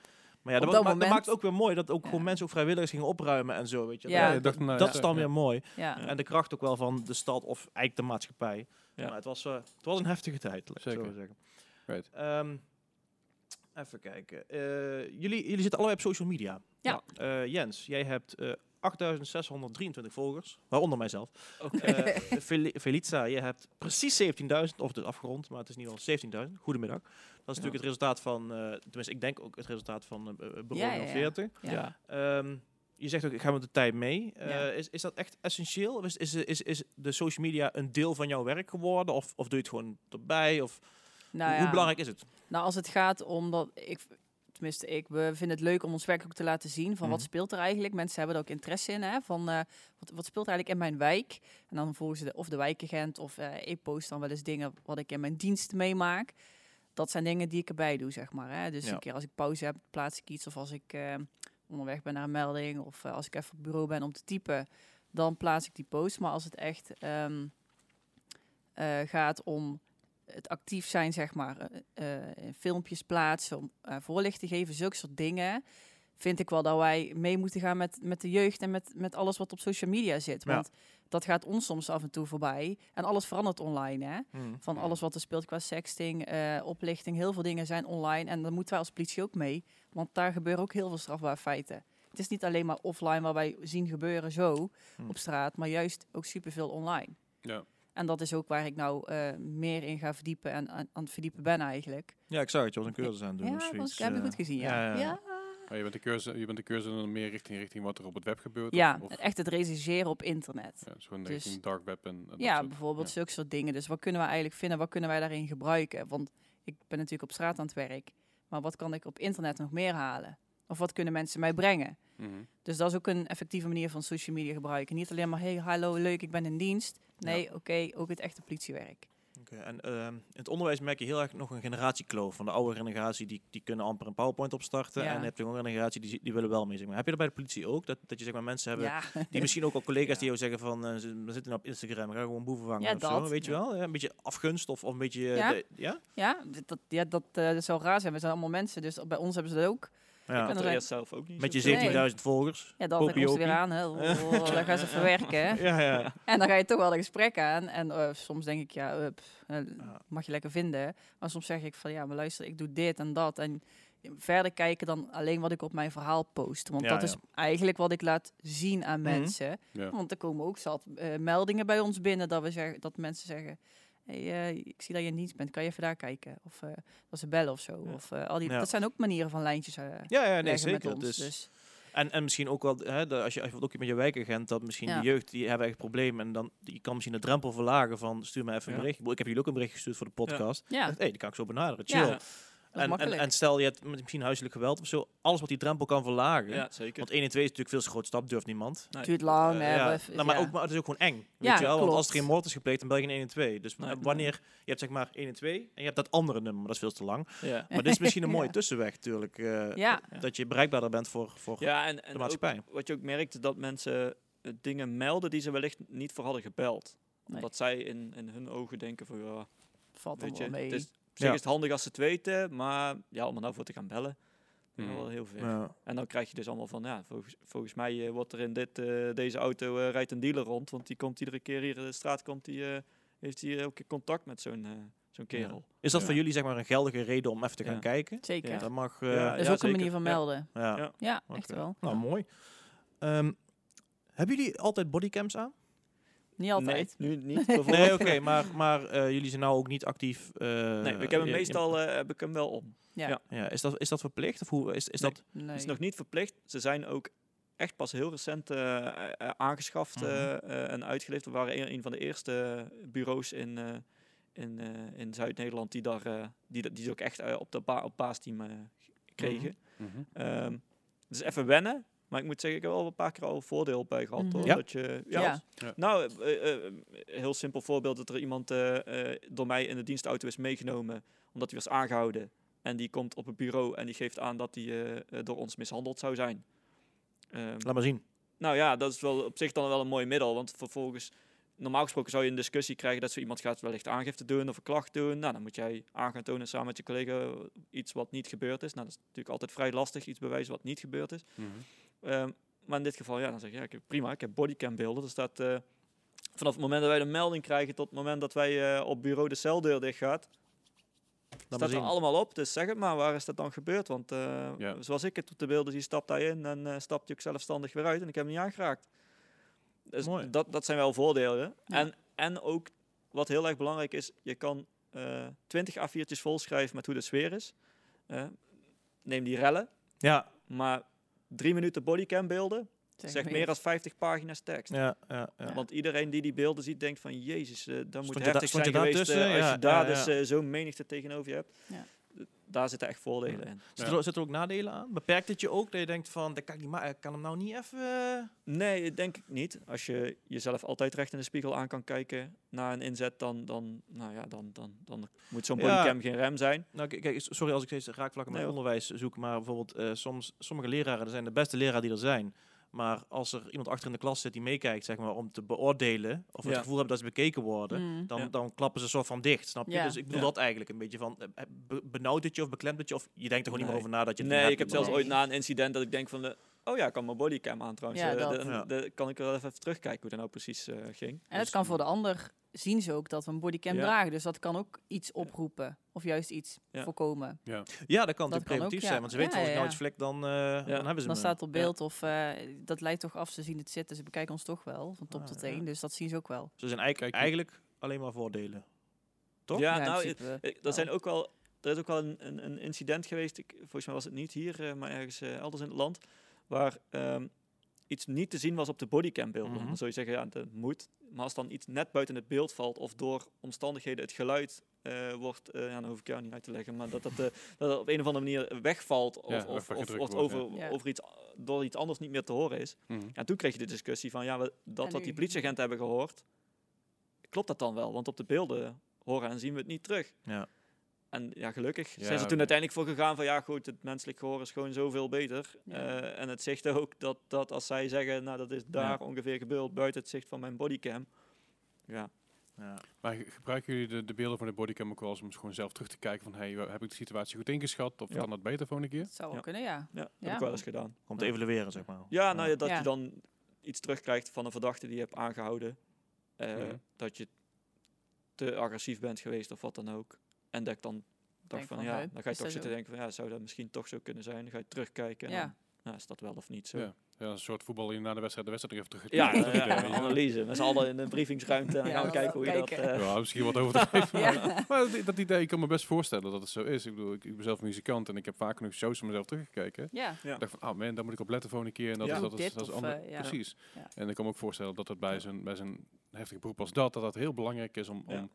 maar ja, dat, dat ma- dat maakt het ook weer mooi dat ook Ja. gewoon mensen ook vrijwilligers gingen opruimen en zo, weet je. Dat- dacht, nou, dat ja, is dan weer mooi. Ja. En de kracht ook wel van de stad of eigenlijk de maatschappij. Ja. Maar het was, eh, het was een heftige tijd, Zeker. zo zeggen. Right. Ehm, even kijken. Eh, jullie, jullie zitten allebei op social media. Ja. Eh, Jens, jij hebt eh 8623 volgers, waaronder mijzelf. Oké. Eh, Fel- Felicia, je hebt precies 17.000, of het is afgerond, maar het is in ieder geval 17.000. Goedemiddag. Dat is natuurlijk het resultaat van, eh, tenminste ik denk ook het resultaat van Bureau Ja, ja, ja. 40. Ja. ja. Ehm, je zegt ook, ik ga met de tijd mee. Eh, Ja. is, is dat echt essentieel? Is, is, is, is de social media een deel van jouw werk geworden? Of, of doe je het gewoon erbij? Of Nou hoe ja. belangrijk is het? Nou, als het gaat om dat ik, tenminste, ik, we vinden het leuk om ons werk ook te laten zien van wat Mhm. speelt er eigenlijk. Mensen hebben er ook interesse in, hè, van eh, wat, wat speelt er eigenlijk in mijn wijk. En dan volgen ze de, of de wijkagent of eh, ik post dan wel eens dingen wat ik in mijn dienst meemaak. Dat zijn dingen die ik erbij doe, zeg maar. Hè. Dus Ja. een keer als ik pauze heb, plaats ik iets. Of als ik eh, onderweg ben naar een melding. Of eh, als ik even op het bureau ben om te typen, dan plaats ik die post. Maar als het echt ehm, eh, gaat om het actief zijn, zeg maar, filmpjes plaatsen, om eh, voorlichting geven, zulke soort dingen, vind ik wel dat wij mee moeten gaan met, met de jeugd en met, met alles wat op social media zit. Ja. Want dat gaat ons soms af en toe voorbij. En alles verandert online, hè? Mm. Van Ja. alles wat er speelt qua sexting, eh, oplichting, heel veel dingen zijn online. En dan moeten wij als politie ook mee, want daar gebeuren ook heel veel strafbare feiten. Het is niet alleen maar offline waar wij zien gebeuren zo Hm. op straat, maar juist ook superveel online. Ja. En dat is ook waar ik nou eh, meer in ga verdiepen en aan, aan het verdiepen ben eigenlijk. Ja, ik zag het. Je was een cursus aan het doen. ja, zoiets. heb je goed gezien, ja. ja, Ja, ja. Maar je bent de cursus, je bent de cursus dan meer richting, richting wat er op het web gebeurt? Ja, Of, of, echt het rechercheren op internet. ja, dus Dus- richting dark web en, Ja, soort- bijvoorbeeld ja. zulke soort dingen. Dus wat kunnen we eigenlijk vinden? Wat kunnen wij daarin gebruiken? Want ik ben natuurlijk op straat aan het werk. Maar wat kan ik op internet nog meer halen? Of wat kunnen mensen mij brengen? Mhm. Dus dat is ook een effectieve manier van social media gebruiken. Niet alleen maar, hey, hallo, leuk, ik ben in dienst. Nee, oké, ook het echte politiewerk. En ehm, in het onderwijs merk je heel erg nog een generatiekloof. Van de oude generatie, die, die kunnen amper een PowerPoint opstarten. Ja. En heb je een generatie, die, die willen wel mee. Zeg maar. Heb je dat bij de politie ook? Dat, dat je zeg maar, mensen hebben, Ja, die misschien ook al collega's die jou zeggen van... eh, we zitten op Instagram, we gaan gewoon boeven vangen Ja, of zo. Weet je wel? Een beetje afgunst of, of een beetje... eh, Ja. de- ja? ja, dat, ja dat, dat zou raar zijn. We zijn allemaal mensen, dus bij ons hebben ze dat ook. Ja. Ik had er eerst zelf ook niet Met je zoveel. 17.000 volgers. Ja, dat komt Popie weer aan. Hè. Oh, dan gaan ze verwerken. Ja, ja. En dan ga je toch wel een gesprek aan. En eh, soms denk ik, ja, eh, pff, eh, mag je lekker vinden. Maar soms zeg ik van, ja, maar luister, ik doe dit en dat. En verder kijken dan alleen wat ik op mijn verhaal post. Want Ja, dat ja. is eigenlijk wat ik laat zien aan Mhm. mensen. Ja. Want er komen ook zat eh, meldingen bij ons binnen dat, we zeggen, dat mensen zeggen... Hey, eh, ik zie dat je in dienst bent, kan je even daar kijken? Of eh dat ze bellen of zo. Ja. Of, eh, al die, Ja. Dat zijn ook manieren van lijntjes eh Ja, ja, nee, leggen met zeker. ons. Dus, Dus, En, en misschien ook wel, hè, de, als je als je ook met je wijkagent, dat misschien Ja. de jeugd, die hebben echt problemen. En dan, je kan misschien de drempel verlagen van, stuur me even een Ja. bericht. Ik heb jullie ook een bericht gestuurd voor de podcast. ja, Hé, die kan ik zo benaderen, Ja. chill. En, en, stel je hebt met misschien huiselijk geweld of zo, alles wat die drempel kan verlagen. Ja, zeker. Want 1 en 2 is natuurlijk veel te groot stap, durft niemand. Nee. duurt lang. Eh, hè, ja. Nou, maar, ja. ook, maar het is ook gewoon eng. Weet Ja, je wel? Want als er geen moord is gepleegd, dan bel je geen 1 en 2. Dus Nee. wanneer, je hebt zeg maar 1 en 2 en je hebt dat andere nummer, maar dat is veel te lang. Ja. Maar dit is misschien een mooie Ja. tussenweg natuurlijk. eh, Ja. Dat je bereikbaarder bent voor, voor Ja, en, en de ook maatschappij. wat je ook merkt, dat mensen eh, dingen melden die ze wellicht niet voor hadden gebeld. Nee. Omdat zij in, in hun ogen denken van, ja, Valt weet er je, wel mee. het is, op zich Ja. is het handig als ze het weten, maar ja, om er nou voor te gaan bellen, Mhm. wel heel veel. Ja. En dan krijg je dus allemaal van, ja, volgens, volgens mij eh, wordt er in dit, eh, deze auto eh, rijdt een dealer rond, want die komt iedere keer hier in de straat, komt die, eh, heeft hij elke keer contact met zo'n zo'n kerel. Is dat Ja. voor jullie zeg maar een geldige reden om even te gaan Ja. kijken? Zeker. Ja. Dat mag. eh. Dat is ja, ook zeker. een manier van melden. Ja. Ja. Echt wel. Nou, mooi. Ehm, hebben jullie altijd bodycams aan? Niet altijd. Nee, nu niet. Nee, oké, maar, maar eh, jullie zijn nou ook niet actief. eh, nee, ik heb hem meestal eh, heb ik hem wel om. Ja. Ja. Ja, is dat, is dat verplicht? Of hoe is, is Nee. dat? Nee. Het is nog niet verplicht. Ze zijn ook echt pas heel recent aangeschaft Mhm. en uitgeleverd. We waren een, een van de eerste bureaus in, eh, in, eh, in Zuid-Nederland die, daar, eh, die, dat- die ze ook echt op, de ba op baasteam eh, kregen. Het is even wennen. Maar ik moet zeggen, ik heb wel een paar keer al voordeel bij gehad. Mhm. Hoor, Ja? Dat je, ja. Nou, eh, eh, heel simpel voorbeeld dat er iemand eh, eh, door mij in de dienstauto is meegenomen omdat hij was aangehouden. En die komt op het bureau en die geeft aan dat hij eh, eh, door ons mishandeld zou zijn. Ehm, Laat maar zien. nou ja, dat is wel op zich dan wel een mooi middel. Want vervolgens, normaal gesproken zou je een discussie krijgen dat zo iemand gaat wellicht aangifte doen of een klacht doen. Nou, dan moet jij aan gaan tonen samen met je collega iets wat niet gebeurd is. Nou, dat is natuurlijk altijd vrij lastig, iets bewijzen wat niet gebeurd is. Mhm. Ehm, maar in dit geval, ja, dan zeg je, ja, ik prima, ik heb bodycam beelden. Er staat eh, vanaf het moment dat wij de melding krijgen tot het moment dat wij eh, op bureau de celdeur dicht gaat, maar staat er allemaal op. Dus zeg het maar, waar is dat dan gebeurd? Want eh, Ja. zoals ik het op de beelden zie, stapt hij in en eh, stapt hij ook zelfstandig weer uit en ik heb hem niet aangeraakt. Dus Mooi. dat, dat zijn wel voordelen. Ja. En, en ook, wat heel erg belangrijk is, je kan eh 20 A4'tjes volschrijven met hoe de sfeer is. Neem die rellen, Ja, maar drie minuten bodycam beelden, Zeg Zeg maar meer dan 50 pagina's tekst. ja, ja. ja. Want iedereen die die beelden ziet, denkt van... Jezus, eh dat moet heftig da- zijn je geweest eh, als Ja, je daar ja, dus eh, zo'n menigte tegenover je hebt. Daar zitten echt voordelen in. Zitten er, zitten er ook nadelen aan? Beperkt het je ook dat je denkt van, dat kan ik, niet ma- ik kan hem nou niet even... eh, Nee, denk ik niet. Als je jezelf altijd recht in de spiegel aan kan kijken na een inzet, dan, dan, nou ja, dan, dan, dan moet zo'n Ja. bodycam geen rem zijn. Nou, kijk, sorry als ik steeds raakvlakken met Nee, onderwijs zoek, maar bijvoorbeeld eh, soms, sommige leraren dat zijn de beste leraren die er zijn. Maar als er iemand achter in de klas zit die meekijkt, zeg maar, om te beoordelen, of het Ja. gevoel hebben dat ze bekeken worden, Mm. dan, Ja. dan klappen ze soort van dicht, snap je? Ja. Dus ik bedoel Ja. dat eigenlijk een beetje van, eh, be- benauwt het je of beklemt het je, of je denkt er gewoon niet meer over na dat je het Nee, ik heb zelfs ooit na een incident dat ik denk van, de, oh ja, ik kan mijn bodycam aan trouwens. Ja, Eh, dat. de- Ja. de- kan ik wel even terugkijken hoe dat nou precies eh, ging. En het Dus- kan voor de ander zien ze ook dat we een bodycam Ja. dragen. Dus dat kan ook iets oproepen. Of juist iets Ja. voorkomen. Ja, dat kan Dat natuurlijk kan ook, preventief ja. zijn, want ze Ja, weten als ik ja, nou ja. iets vlek, dan, eh, dan hebben ze Dan me. staat op beeld of eh, dat leidt toch af. Ze zien het zitten. Ze bekijken ons toch wel. Van top Ah, tot ja. teen. Dus dat zien ze ook wel. Ze zijn eigenlijk, eigenlijk alleen maar voordelen. Toch? Ja, nou. Er zijn ook wel, er is ook wel een, een, een incident geweest. Ik, volgens mij was het niet hier, eh, maar ergens elders in het land, waar ehm, iets niet te zien was op de bodycambeelden. Mhm. Dan zou je zeggen, ja, dat moet. Maar als dan iets net buiten het beeld valt of door omstandigheden het geluid eh, wordt, eh, ja, dan hoef ik jou niet uit te leggen, maar dat dat, eh, dat het op een of andere manier wegvalt of, Ja, of, of, wordt, over. Ja. over iets, door iets anders niet meer te horen is. Mhm. En toen kreeg je de discussie van, ja, we- dat wat die politieagenten hebben gehoord, klopt dat dan wel? Want op de beelden horen en zien we het niet terug. Ja. En ja, gelukkig Ja, zijn ze toen uiteindelijk voor gegaan van ja goed, het menselijk gehoor is gewoon zoveel beter. Ja. Eh, en het zegt ook dat, dat als zij zeggen, nou dat is daar ongeveer gebeurd buiten het zicht van mijn bodycam. Ja, Ja. Maar ge- gebruiken jullie de, de beelden van de bodycam ook wel eens om gewoon zelf terug te kijken van hey, heb ik de situatie goed ingeschat of Ja. kan dat beter volgende keer? Dat zou wel Ja. kunnen, ja. ja, dat Ja. heb ik wel eens gedaan. Om te Ja. evalueren, zeg maar. Ja, nou ja, dat Ja. je dan iets terugkrijgt van een verdachte die je hebt aangehouden. Eh. Dat je te agressief bent geweest of wat dan ook. En dat ik dan dacht Denk van, van, ja, dan ga je toch zitten zo? denken van ja, zou dat misschien toch zo kunnen zijn? Dan ga je terugkijken en Ja. dan nou, is dat wel of niet zo. Ja. Ja, een soort voetbal die na de wedstrijd de wedstrijd nog even terug Ja, terug- ja, terug- een ja. analyse. Met z'n allen in de briefingsruimte en dan Ja, gaan we kijken hoe je dat... eh, Ja, misschien wat over te geven. Ja. Maar dat, dat idee, ik kan me best voorstellen dat het zo is. Ik bedoel, ik, ik ben zelf muzikant en ik heb vaak nog shows van mezelf teruggekeken. Ja. Ja. Ik dacht van, oh man, daar moet ik op letten volgende keer. En dat Ja. is, dat is, dat is ander- eh, ja. Precies. Ja. En ik kan me ook voorstellen dat het bij zo'n bij zo'n heftig beroep als dat, dat dat heel belangrijk is om, Ja. om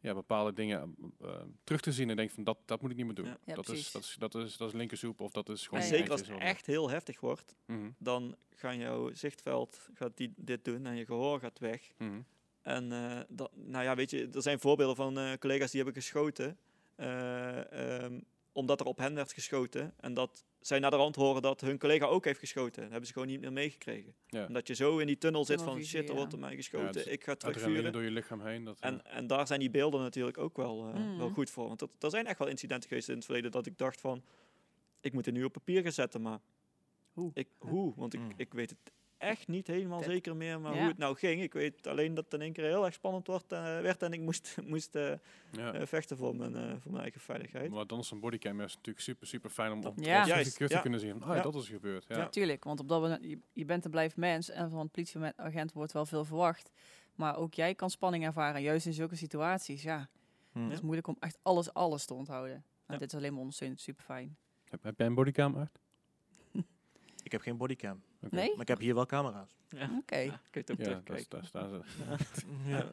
ja, bepaalde dingen eh, terug te zien en denk van, dat, dat moet ik niet meer doen. Ja. Ja, dat, is, dat, is, dat, is, dat is linkersoep of dat is en gewoon... Ja. zeker als het echt heel heftig wordt, Mhm, dan gaat jouw zichtveld gaat die dit doen en je gehoor gaat weg. mhm. En eh, dat, nou ja, weet je, er zijn voorbeelden van eh, collega's die hebben geschoten. eh, ehm, omdat er op hen werd geschoten. En dat zij naar de rand horen dat hun collega ook heeft geschoten. Dat hebben ze gewoon niet meer meegekregen. Ja. Omdat je zo in die tunnel zit van shit, er wordt op mij geschoten. dus ik ga terugvuren. door je lichaam heen. Dat, En, en daar zijn die beelden natuurlijk ook wel, eh, Mhm. wel goed voor. Want dat, er zijn echt wel incidenten geweest in het verleden dat ik dacht van... Ik moet het nu op papier gaan zetten, maar... Hoe? Ik, hoe? Want ik, Mm. ik weet het echt niet helemaal zeker meer maar Ja. hoe het nou ging. Ik weet alleen dat het in één keer heel erg spannend wordt, eh, werd en ik moest, moest eh, ja. eh, vechten voor mijn, eh, voor mijn eigen veiligheid. Maar dan is een bodycam is natuurlijk super, super fijn om op Ja. ja. Juist, te kunnen zien. Ah, ja, Ja. dat is gebeurd. Ja. Ja. Tuurlijk, want op dat moment, je, je bent en blijft mens en van een politieagent wordt wel veel verwacht. Maar ook jij kan spanning ervaren, juist in zulke situaties. Ja, Hm. het is moeilijk om echt alles, alles te onthouden. En Ja. dit is alleen maar ondersteunend, super fijn. Heb, heb jij een bodycam uit? Ik heb geen bodycam, Oké. Nee? maar ik heb hier wel camera's. Ja. Oké. Ja, kun je het ook Ja, terugkijken. daar staan ze. Ja.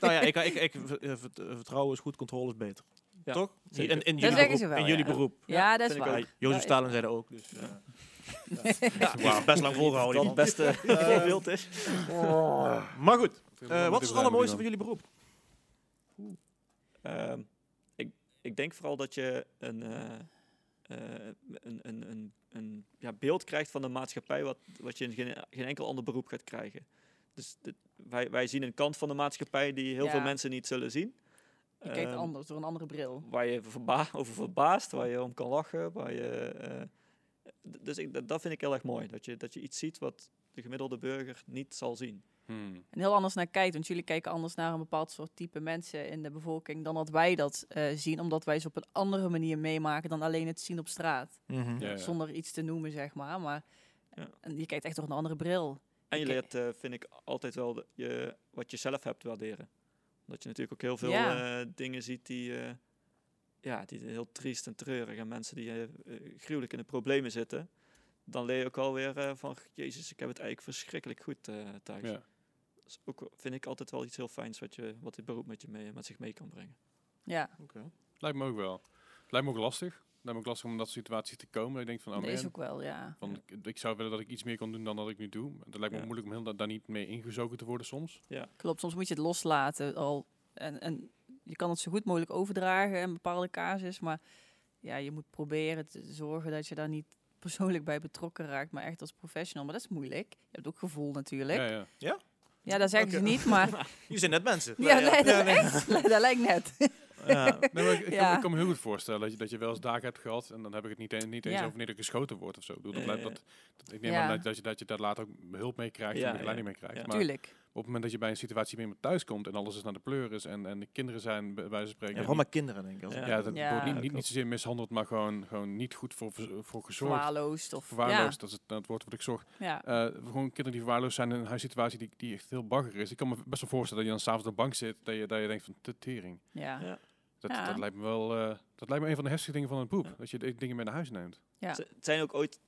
nou ja, ik, ik, ik, eh, eh, vertrouwen is goed, controle is beter. Ja, Toch? In, in Dat jullie zeggen beroep. ze wel, in jullie ja. beroep. Ja, dat is waar. ook. Jozef Stalin zei dat ook. Dus, ja. Ja, best lang volgehouden. Het beste voorbeeld is. Maar goed, eh, wat is het allermooiste van jullie beroep? Ehm, ik, ik denk vooral dat je een, eh, eh, een, een, een, een ja, beeld krijgt van de maatschappij wat, wat je in geen, geen enkel ander beroep gaat krijgen. Dus dit- wij, wij zien een kant van de maatschappij die heel Ja. veel mensen niet zullen zien. Je kijkt Ehm, anders, door een andere bril. Waar je verba over verbaast, waar je om kan lachen. Waar je, eh, dus ik, dat, dat vind ik heel erg mooi. Dat je, dat je iets ziet wat de gemiddelde burger niet zal zien. Hmm. En heel anders naar kijkt, want jullie kijken anders naar een bepaald soort type mensen in de bevolking dan dat wij dat eh, zien, omdat wij ze op een andere manier meemaken dan alleen het zien op straat. Mhm. Ja, ja. Zonder iets te noemen, zeg maar. Maar Ja. en je kijkt echt door een andere bril. En je leert, eh, vind ik, altijd wel de- je, wat je zelf hebt waarderen. Omdat je natuurlijk ook heel veel Ja. eh, dingen ziet die, eh, ja, die heel triest en treurig en mensen die gruwelijk in de problemen zitten. Dan leer je ook alweer eh, van, jezus, ik heb het eigenlijk verschrikkelijk goed thuis. Ja. Dat is ook, vind ik altijd wel iets heel fijns wat, je, wat dit beroep met, je mee, met zich mee kan brengen. Ja, Oké. Lijkt me ook wel. lijkt me ook lastig. Het lijkt me ook lastig om in dat situatie te komen. Ik denk van, oh dat is ook wel, ja. van, ik, ik zou willen dat ik iets meer kan doen dan dat ik nu doe. Het lijkt me Ja. moeilijk om heel da- daar niet mee ingezogen te worden soms. Klopt, soms moet je het loslaten al. En, en je kan het zo goed mogelijk overdragen in bepaalde casus, maar ja, je moet proberen te zorgen dat je daar niet persoonlijk bij betrokken raakt, maar echt als professional. Maar dat is moeilijk. Je hebt ook gevoel natuurlijk. Ja, Ja, ja. Dat zeggen Oké. ze niet, maar Jullie zijn net mensen. ja, nee, dat, ja, echt, dat lijkt net. Ja. Nee, ik, ik, kan, Ja. ik kan me heel goed voorstellen dat je, dat je wel eens dagen hebt gehad. En dan heb ik het niet, e- niet eens Ja. over wanneer er geschoten wordt of zo. Ik, bedoel, dat, Ja, ja. dat, dat- ik neem Ja. aan dat, dat, je, dat je daar later ook hulp mee krijgt Ja, en begeleiding ja. mee krijgt. Ja. Maar Tuurlijk. Op het moment dat je bij een situatie met iemand thuis komt en alles is naar de pleur is en, en de kinderen zijn bij wijze van spreken... Ja, vooral met kinderen, denk ik. Als Ja. ja, dat Ja. wordt niet, niet, niet zozeer mishandeld, maar gewoon, gewoon niet goed voor, voor, gezorgd. Verwaarloosd of Verwaarloosd, dat is het, het woord wat ik. Ja, ja. Eh, gewoon kinderen die verwaarloosd zijn in een huissituatie die, die echt heel bagger is. Ik kan me best wel voorstellen dat je dan s'avonds op de bank zit, dat je, dat je denkt van, te tering. ja. Ja. Dat, Ja. dat lijkt me wel, eh, dat lijkt me een van de heftige dingen van een poep. Dat je de- dingen mee naar huis neemt. Ja. Het zijn ook ooit.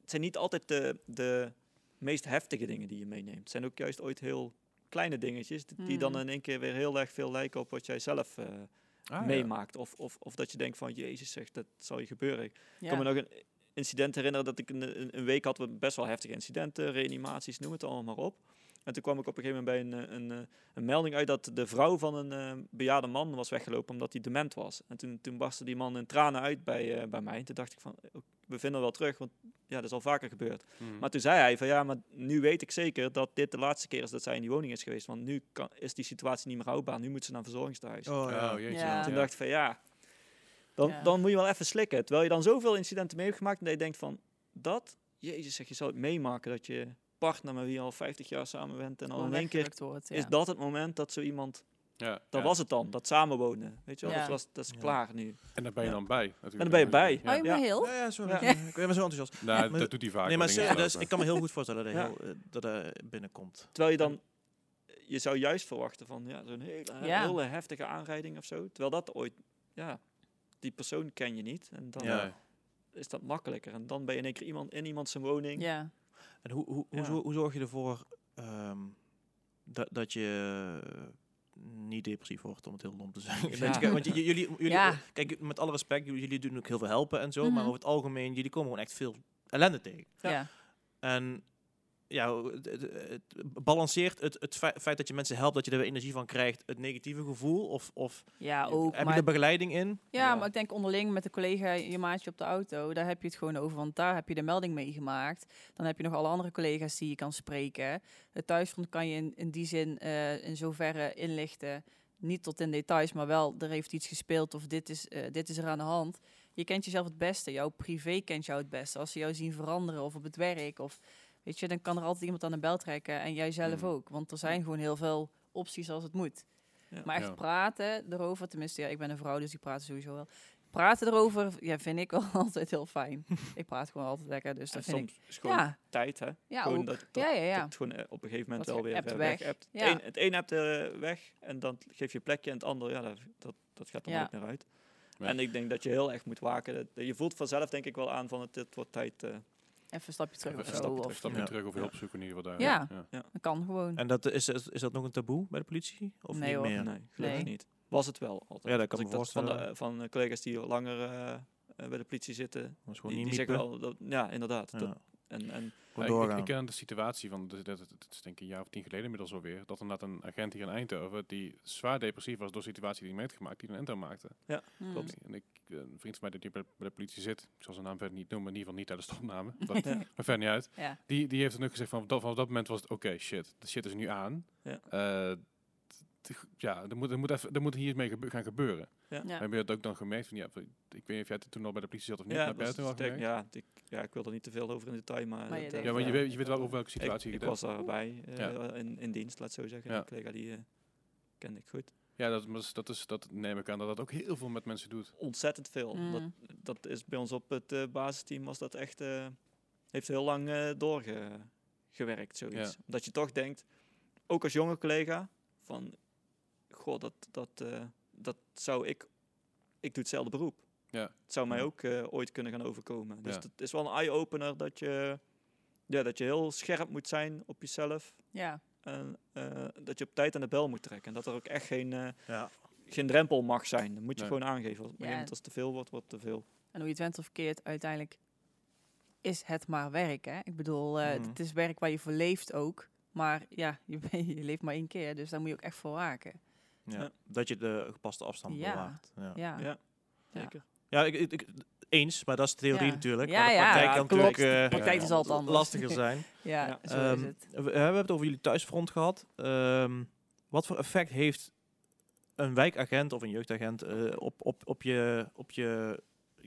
Het zijn niet altijd de, de meest heftige dingen die je meeneemt. Het zijn ook juist ooit heel kleine dingetjes. Die, die dan in één keer weer heel erg veel lijken op wat jij zelf eh, Ah, ja. meemaakt. Of, of, of dat je denkt van Jezus zegt, dat zal je gebeuren. Ik Ja. kan me nog een incident herinneren dat ik een, een, een week had we best wel heftige incidenten, reanimaties, noem het allemaal maar op. En toen kwam ik op een gegeven moment bij een, eh, een, een, een melding uit dat de vrouw van een eh, bejaarde man was weggelopen omdat hij dement was. En toen, toen barstte die man in tranen uit bij, eh, bij mij. En toen dacht ik van, eh, we vinden wel terug, want ja, dat is al vaker gebeurd. Mhm. Maar toen zei hij van, ja, maar nu weet ik zeker dat dit de laatste keer is dat zij in die woning is geweest. Want nu kan, is die situatie niet meer houdbaar. Nu moet ze naar een verzorgingstehuis. Oh, ja. Oh, jeetje. Ja. Toen dacht ik van ja, dan, Ja. dan moet je wel even slikken. Terwijl je dan zoveel incidenten mee hebt gemaakt en dat je denkt van dat, jezus zeg je zou het meemaken dat je partner met wie je al 50 jaar samen bent en al in één keer weggerukt wordt, ja. is dat het moment dat zo iemand, Ja, dat ja. was het dan, dat samenwonen. Weet je wel, Ja. dat, was, dat is Ja. klaar nu. En daar ben je Ja. dan bij. Natuurlijk. En dan ben je bij. Oh, je Ja. heel? Ja, ja, sorry. Ja. Ja. Ik ben zo enthousiast. Nou, dat doet hij vaak. nee, maar besloten. ik kan me heel goed voorstellen dat hij Ja. heel, eh, dat hij binnenkomt. Terwijl je dan, je zou juist verwachten van ja, zo'n hele, Ja. hele heftige aanrijding of zo. Terwijl dat ooit, ja, die persoon ken je niet. En dan Ja. Is dat makkelijker. En dan ben je in één keer iemand in iemand zijn woning. Ja. En hoe, hoe, hoe, Ja. zo- hoe zorg je ervoor ehm, dat, dat je niet depressief wordt, om het heel lom te zeggen? Ja. Want jullie, jullie Ja. kijk, met alle respect, jullie, doen ook heel veel helpen en zo, maar Mhm. over het algemeen, jullie komen gewoon echt veel ellende tegen. Ja. Ja. En ja, het, het- het balanceert het, het fe- feit dat je mensen helpt, dat je er weer energie van krijgt, het negatieve gevoel? Of, of ja, ook. heb maar je er begeleiding in? Ja, Ja. maar ik denk onderling met de collega, je maatje op de auto, daar heb je het gewoon over. Want daar heb je de melding meegemaakt. Dan heb je nog alle andere collega's die je kan spreken. Het thuisfront kan je in, in die zin eh, in zoverre inlichten. Niet tot in details, maar wel, er heeft iets gespeeld of dit is, eh, dit is er aan de hand. Je kent jezelf het beste. Jouw privé kent jou het beste. Als ze jou zien veranderen of op het werk of... Weet je, dan kan er altijd iemand aan de bel trekken en jij zelf Mm. ook. Want er zijn gewoon heel veel opties als het moet. Ja. Maar echt Ja. praten erover, tenminste, ja, ik ben een vrouw, dus ik praat sowieso wel. Praten erover, ja, vind ik wel altijd heel fijn. ik praat gewoon altijd lekker, dus En dat vind soms ik... is gewoon Ja, tijd, hè? ja, gewoon ook. dat, dat, ja, ja, ja. dat het gewoon eh, op een gegeven moment wel weer weg. weg hebt. Ja. Het, een, hebt eh, weg en dan geef je plekje en het andere, ja, dat, dat, dat gaat er Ja. nooit meer uit. Ja. En ik denk dat je heel erg moet waken. Dat- Je voelt vanzelf denk ik wel aan van het, het wordt tijd. eh, Even een stapje terug Even of een stapje of- terug, Stap je Ja. terug of hulp zoeken in ieder geval daar. Ja. ja. Dat kan gewoon. En dat, is, is, is dat nog een taboe bij de politie? Of Nee, niet hoor. meer? Nee, gelukkig Nee. niet. Was het wel altijd. Ja, dat kan ik dat van, de, voorstellen. van collega's die langer eh, eh, bij de politie zitten, die, niet die zeggen wel, dat, ja, inderdaad. Ja, Dat, en, en Ja, ik- ik, ken de situatie van, dat, dat, dat is denk ik een jaar of tien geleden inmiddels alweer, dat er net een agent hier in Eindhoven, die zwaar depressief was door de situatie die hij mee had gemaakt, die een endo maakte. Hmm. klopt. En ik, eh, een vriend van mij die bij, bij de politie zit, ik zal zijn naam verder niet noemen, in ieder geval niet tijdens de opname, dat, Ja. maar verder niet uit. Ja. Die, die heeft dan ook gezegd van, dat, van op dat moment was het, oké, shit, de shit is nu aan. Ja. Eh, t- ja, er moet, er moet, even, er moet hier iets mee gebe- gaan gebeuren. Ja. Heb je dat ook dan gemerkt? Van, ja, ik weet niet of jij toen al bij de politie zat of niet, ja, maar het toen al is gemerkt? ja, ik, ja, ik wil er niet te veel over in detail, maar... Maar je dat, denkt Ja, want je Ja. weet, je weet wel over welke situatie ik, je ik het was daarbij eh, Ja. in, in dienst, laat het zo zeggen. Ja. Een collega die eh, kende ik goed. Ja, dat, was- dat, is, dat neem ik aan dat dat ook heel veel met mensen doet. Ontzettend veel. Mm. Dat, dat is bij ons op het eh, basisteam was dat echt... eh, heeft heel lang eh doorgewerkt, zoiets. Ja. Dat je toch denkt, ook als jonge collega, van... Goh, dat, dat, eh, dat zou ik... Ik doe hetzelfde beroep. Ja. Het zou mij Ja. ook eh, ooit kunnen gaan overkomen. Dus Ja. het is wel een eye-opener dat je, ja, dat je heel scherp moet zijn op jezelf. Ja. En eh, dat je op tijd aan de bel moet trekken. En dat er ook echt geen, eh, Ja. geen drempel mag zijn. Dat moet je Nee. gewoon aangeven. Op Ja. moment als het te veel wordt, wordt het te veel. En hoe je het went of verkeerd, uiteindelijk is het maar werk. Hè? Ik bedoel, eh, Mhm. het is werk waar je voor leeft ook. Maar ja, je, je leeft maar één keer, dus daar moet je ook echt voor waken. Ja. Ja. Dat je de gepaste afstand Ja. bewaart. Ja. Ja, Ja, Ja. zeker. Ja, ik, ik, ik- eens, maar dat is de theorie Ja. natuurlijk. Ja, maar de praktijk ja, kan klopt. natuurlijk eh, praktijk is altijd anders. lastiger zijn. ja, Ja. zo Ehm, is het. We, we hebben het over jullie thuisfront gehad. Ehm, wat voor effect heeft een wijkagent of een jeugdagent eh, op, op, op, je, op je,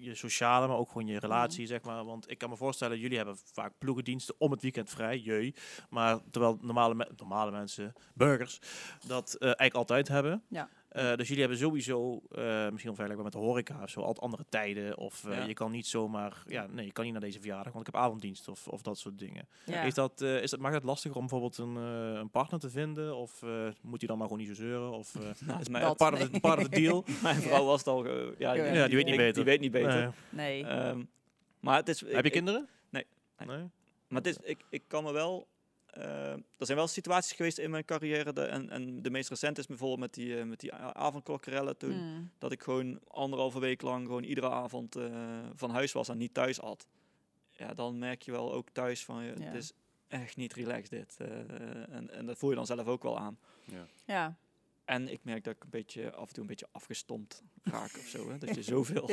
je sociale, maar ook gewoon je relatie, zeg maar? Want ik kan me voorstellen, jullie hebben vaak ploegendiensten om het weekend vrij, jeu. Maar terwijl normale, me- normale mensen, burgers, dat eh, eigenlijk altijd hebben. Ja. Eh, dus jullie hebben sowieso, eh, misschien wel vergelijkbaar met de horeca of zo, altijd andere tijden. Of eh, Ja. je kan niet zomaar, ja, nee, je kan niet naar deze verjaardag, want ik heb avonddienst of, of dat soort dingen. Ja. Is dat, eh, is dat, maakt het lastiger om bijvoorbeeld een, een partner te vinden? Of eh, moet hij dan maar gewoon niet zo zeuren? Of eh, Nou, is mijn, dat- part, of the, part of the deal? mijn vrouw was het al... ja, Ja, Ja, die weet niet beter. Die weet niet beter. Nee. Nee. Ehm, maar het is... Heb ik- je ik- kinderen? nee. Nee. nee? Maar het is, ik, ik kan me wel. Eh, er zijn wel situaties geweest in mijn carrière. De, en, en de meest recent is bijvoorbeeld met die, eh, met die avondklokkerellen toen. Mm. Dat ik gewoon anderhalve week lang gewoon iedere avond eh, van huis was en niet thuis at. Ja, dan merk je wel ook thuis van je, Ja. het is echt niet relaxed dit. eh, en, en dat voel je dan zelf ook wel aan. Ja. Ja, En ik merk dat ik een beetje af en toe een beetje afgestompt raak of zo. Hè? Dat je zoveel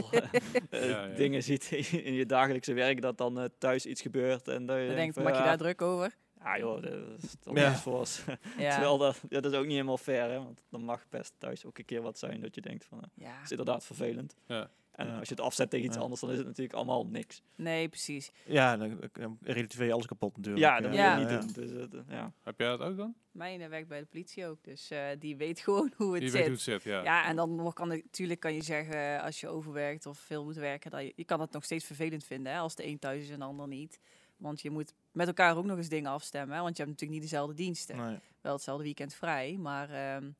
Ja, ja. dingen ziet in je dagelijkse werk dat dan eh, thuis iets gebeurt. En dat je dan denkt maak je daar druk over? Ja joh, dat is dan Ja. niks voor ons. Ja. Terwijl dat, ja, dat is ook niet helemaal fair, hè? want dan mag best thuis ook een keer wat zijn dat je denkt van, eh, ja. het is inderdaad vervelend. Ja. En als je het afzet tegen iets Ja. anders, dan is het natuurlijk allemaal niks. Nee, precies. Ja, dan, dan relativeer je alles kapot natuurlijk. Ja, dat moet je niet ja. doen. Dus, eh, ja. Heb jij dat ook dan? Mijn werkt bij de politie ook, dus eh, die weet gewoon hoe het Je zit. weet hoe het zit, ja. Ja, en dan nog kan natuurlijk kan je zeggen eh, als je overwerkt of veel moet werken, dat je, je kan het nog steeds vervelend vinden hè, als de een thuis is en de ander niet. Want je moet met elkaar ook nog eens dingen afstemmen, hè, want je hebt natuurlijk niet dezelfde diensten. Nee. Wel hetzelfde weekend vrij, maar ehm,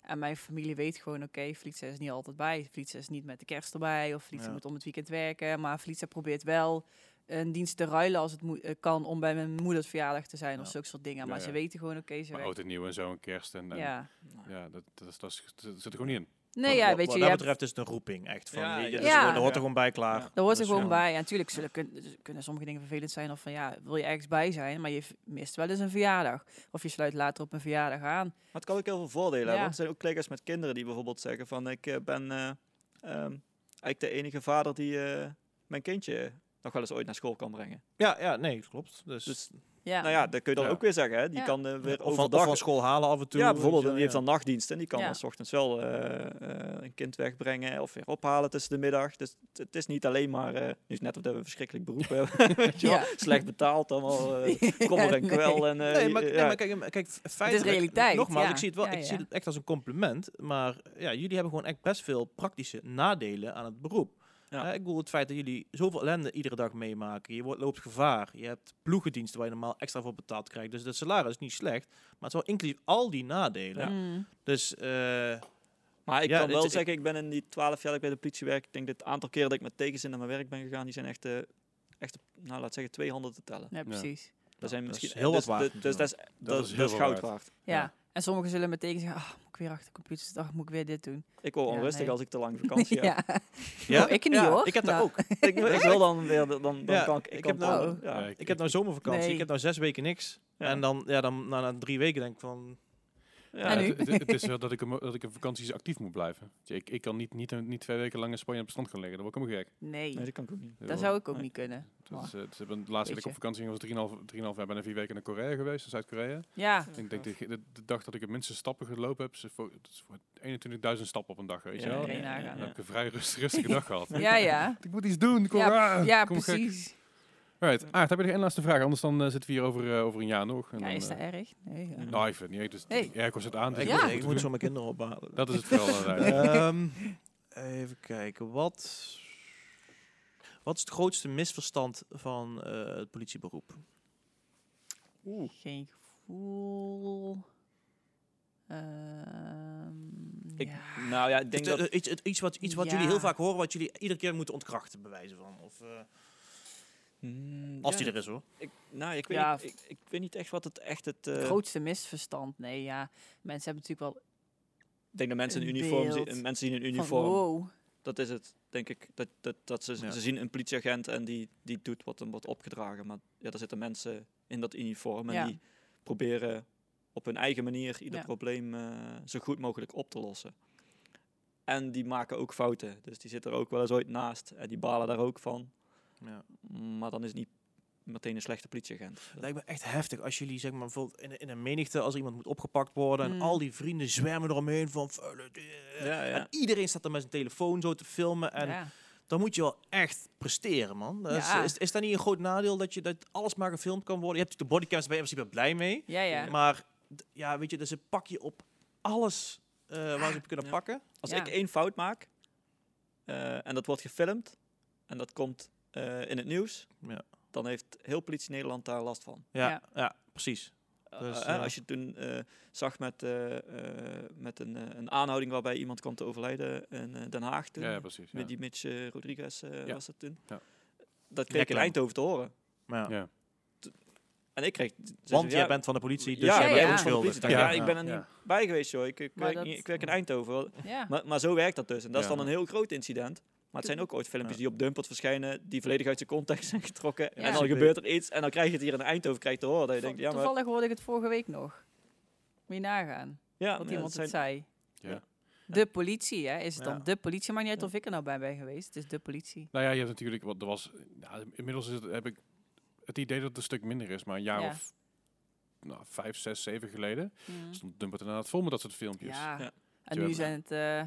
en mijn familie weet gewoon, oké, okay, is niet altijd bij. Felicia is niet met de kerst erbij of Ja. moet om het weekend werken, maar Felicia probeert wel een dienst te ruilen als het eh, kan om bij mijn moeders verjaardag te zijn of zulke soort dingen. Maar ja. ze weten gewoon, oké, ze Maar werkt. oud en nieuw en zo, en kerst en, en ja. Ja. dat, dat, dat, dat zit er gewoon niet in. Nee, ja, wat, weet wat je, dat je hebt- betreft is het een roeping, echt. Van, Ja, je- ja. dus Ja. Dat hoort er gewoon bij, klaar. Ja. Daar hoort er gewoon ja. bij. En natuurlijk zullen, dus kunnen sommige dingen vervelend zijn. Of van ja, wil je ergens bij zijn, maar je mist wel eens een verjaardag. Of je sluit later op een verjaardag aan. Maar het kan ook heel veel voordelen Ja. hebben. Want er zijn ook collega's met kinderen die bijvoorbeeld zeggen van ik eh, ben eh, ehm, eigenlijk de enige vader die eh, mijn kindje nog wel eens ooit naar school kan brengen. Ja, ja, nee, klopt. Dus, Dus Ja. nou ja, dat kun je dan Ja. ook weer zeggen. Hè? Die Ja. kan eh, weer of, overdag... van school halen af en toe. ja, bijvoorbeeld, Zo, die heeft dan nachtdienst en die kan Ja. dan 's ochtends wel eh, eh, een kind wegbrengen of weer ophalen tussen de middag. Dus het, het is niet alleen maar, eh nu is net of dat we een verschrikkelijk beroep hebben, weet je wel, Ja. slecht betaald, allemaal eh kommer en nee. kwel. En, eh, Nee, maar, ja. nee, maar kijk, kijk feitelijk, realiteit, Nogmaals, ja. ik zie het wel Ja, ik zie het echt als een compliment. Maar ja, jullie hebben gewoon echt best veel praktische nadelen aan het beroep. Ja. Ik bedoel, het feit dat jullie zoveel ellende iedere dag meemaken. Je wordt, loopt gevaar. Je hebt ploegendiensten waar je normaal extra voor betaald krijgt. Dus de salaris is niet slecht. Maar het is wel inclusief al die nadelen. Mm. Dus eh, Maar ik Ja, kan wel zeggen, ik ben in die twaalf jaar dat ik bij de politie werk, ik denk dat het aantal keren dat ik met tegenzin naar mijn werk ben gegaan, die zijn echt, eh, echt nou laat zeggen, twee handen te tellen. Ja, precies. Dat zijn dat is misschien heel wat waard Dus, dus dat is, dat, is dat goud waard. waard. Ja. En sommigen zullen meteen zeggen, ah, moet ik weer achter de computer zitten, ach, moet ik weer dit doen. Ik word Ja, onrustig nee. als ik te lang vakantie heb. ja. ja, Oh, ik niet Ja, hoor. ik heb dat Nou, ook. ik, ik wil dan weer, dan, dan Ja, kan ik, ik, ik kan heb nou-. Ja, Ik heb nou zomervakantie. Nee. Ik heb nou zes weken niks. Ja. En dan, ja, dan na, na drie weken denk ik van... Ja, het, het, het is wel dat ik, dat ik een vakanties actief moet blijven. Je, Ik, ik kan niet, niet, niet twee weken lang in Spanje op het strand gaan liggen. Dat word ik helemaal gek. Nee, Nee, dat kan ik ook niet. dat zou ik ook Nee. niet kunnen. Maar- eh, dus ik ben de laatste keer dat ik op vakantie was 3,5 3,5 jaar. bijna vier weken naar Korea geweest, in Zuid-Korea. Ja, Ik denk de, de, de dag dat ik het minste stappen gelopen heb, is voor, voor 21.000 stappen op een dag, weet je Ja, wel. Dan heb ik een vrij rust, rustige dag gehad. ja, ja. Ik moet iets doen, kom Ja, Ja, kom gek. Right. Aart, heb je nog één laatste vraag? Anders dan eh, zitten we hier over, eh, over een jaar nog. En Ja, dan, is dat eh, erg? Nee, ja. Nou, ik vind het niet. erg, Dus Hey. de airco zit aan. dus Ja. moet, moet ik moet zo mijn kinderen ophalen. Dat is het vooral. inderdaad. Ehm, even kijken. Wat, wat is het grootste misverstand van eh, het politieberoep? Oeh. Geen gevoel. Ehm, Ik, ja. Nou ja, ik denk Iets, dat... iets, het- iets wat, iets wat Ja. jullie heel vaak horen, wat jullie iedere keer moeten ontkrachten, bewijzen van. Of, eh, Mm, als ja, die er is hoor. Ik, nou, ik weet, Ja. niet, ik, ik weet niet echt wat het echt het... eh, Het grootste misverstand. Nee, ja. Mensen hebben natuurlijk wel Ik denk dat mensen in Een uniform, zien, mensen zien een Van, uniform. wow. Dat is het, denk ik. Dat, dat, dat ze, Ja. ze zien een politieagent en die, die doet wat hem wordt opgedragen. Maar ja, er zitten mensen in dat uniform en Ja. die proberen op hun eigen manier ieder Ja. probleem eh, zo goed mogelijk op te lossen. En die maken ook fouten. Dus die zitten er ook wel eens ooit naast. En die balen daar ook van. Ja. Maar dan is het niet meteen een slechte politieagent. Het lijkt me echt heftig als jullie zeg maar bijvoorbeeld in, in een menigte als iemand moet opgepakt worden en Mm. al die vrienden zwermen eromheen van Ja, ja. en iedereen staat er met zijn telefoon zo te filmen en ja. dan moet je wel echt presteren man. Dat is, is, is dat niet een groot nadeel dat je dat alles maar gefilmd kan worden? Je hebt natuurlijk de bodycams ben je in principe blij mee, Ja, ja. maar ja weet je dus ze pak je op alles eh, waar ze op kunnen Ja. pakken. Als Ja. ik één fout maak eh, en dat wordt gefilmd en dat komt eh, in het nieuws, Ja. dan heeft heel politie Nederland daar last van. Ja, Ja. ja. precies. Eh, Dus, eh. Als je toen eh, zag met, eh, eh, met een, een aanhouding waarbij iemand kwam te overlijden in eh, Den Haag toen. Ja, ja, precies. Ja. Met die Mitch Rodriguez eh, Ja. was het toen. Ja. Dat kreeg ik in. Eindhoven te horen. Maar ja. Ja. En ik kreeg... Want ja, jij bent van de politie, dus ja, jij ja, bent ja. onschuldig. Ja, ja, ik ben er Ja. niet bij geweest, joh. Ik, ik, werk, dat- niet- ik werk in Eindhoven. ja. Maar, maar zo werkt dat dus. En dat is dan een heel groot incident. Maar het zijn ook ooit filmpjes Ja. die op Dumpert verschijnen, die volledig uit zijn context zijn getrokken. Ja. En dan gebeurt er iets en dan krijg je het hier in Eindhoven krijg je te horen. Dat je denkt, ja, maar, Toevallig hoorde ik het vorige week nog. Moet je nagaan. ja, dat nee, iemand het zijn- zei. Ja. De politie, hè? Is het Ja. dan de politie? Maar niet uit Ja. of ik er nou bij ben geweest. Het is de politie. Nou ja, je hebt natuurlijk, wat er was, ja, inmiddels is het, heb ik het idee dat het een stuk minder is, maar een jaar Ja. of nou, vijf, zes, zeven geleden Mm. stond Dumpert inderdaad vol met dat soort filmpjes. Ja. Ja. En nu zijn het eh,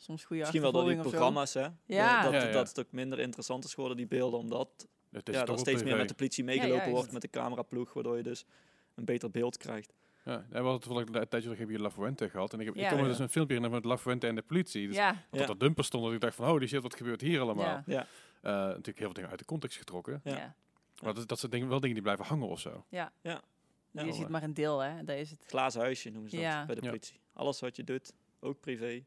soms goede Misschien wel door die programma's, hè. Ja. Dat, Ja, dat, ja. dat het ook minder interessant is geworden, die beelden, omdat Het is ja, toch er op steeds meer met de politie meegelopen wordt met de cameraploeg, waardoor je dus een beter beeld krijgt. Ja, en we hadden toevallig een tijdje terug hebben hier La Fuente gehad. En ik, heb, ik Ja. kon me Ja. dus een filmpje herinneren met La Fuente en de politie. Dus Ja, dat Ja. er dumper stond, dat ik dacht van, oh die shit, wat gebeurt hier allemaal? ja. Ja. Eh, natuurlijk heel veel dingen uit de context getrokken. Ja. ja. Maar dat, dat zijn dingen, wel dingen die blijven hangen of zo. Ja, je wel, ziet maar een deel, hè. Dat is het. glazen huisje noemen ze dat Ja. bij de Ja. politie. Alles wat je doet, ook privé,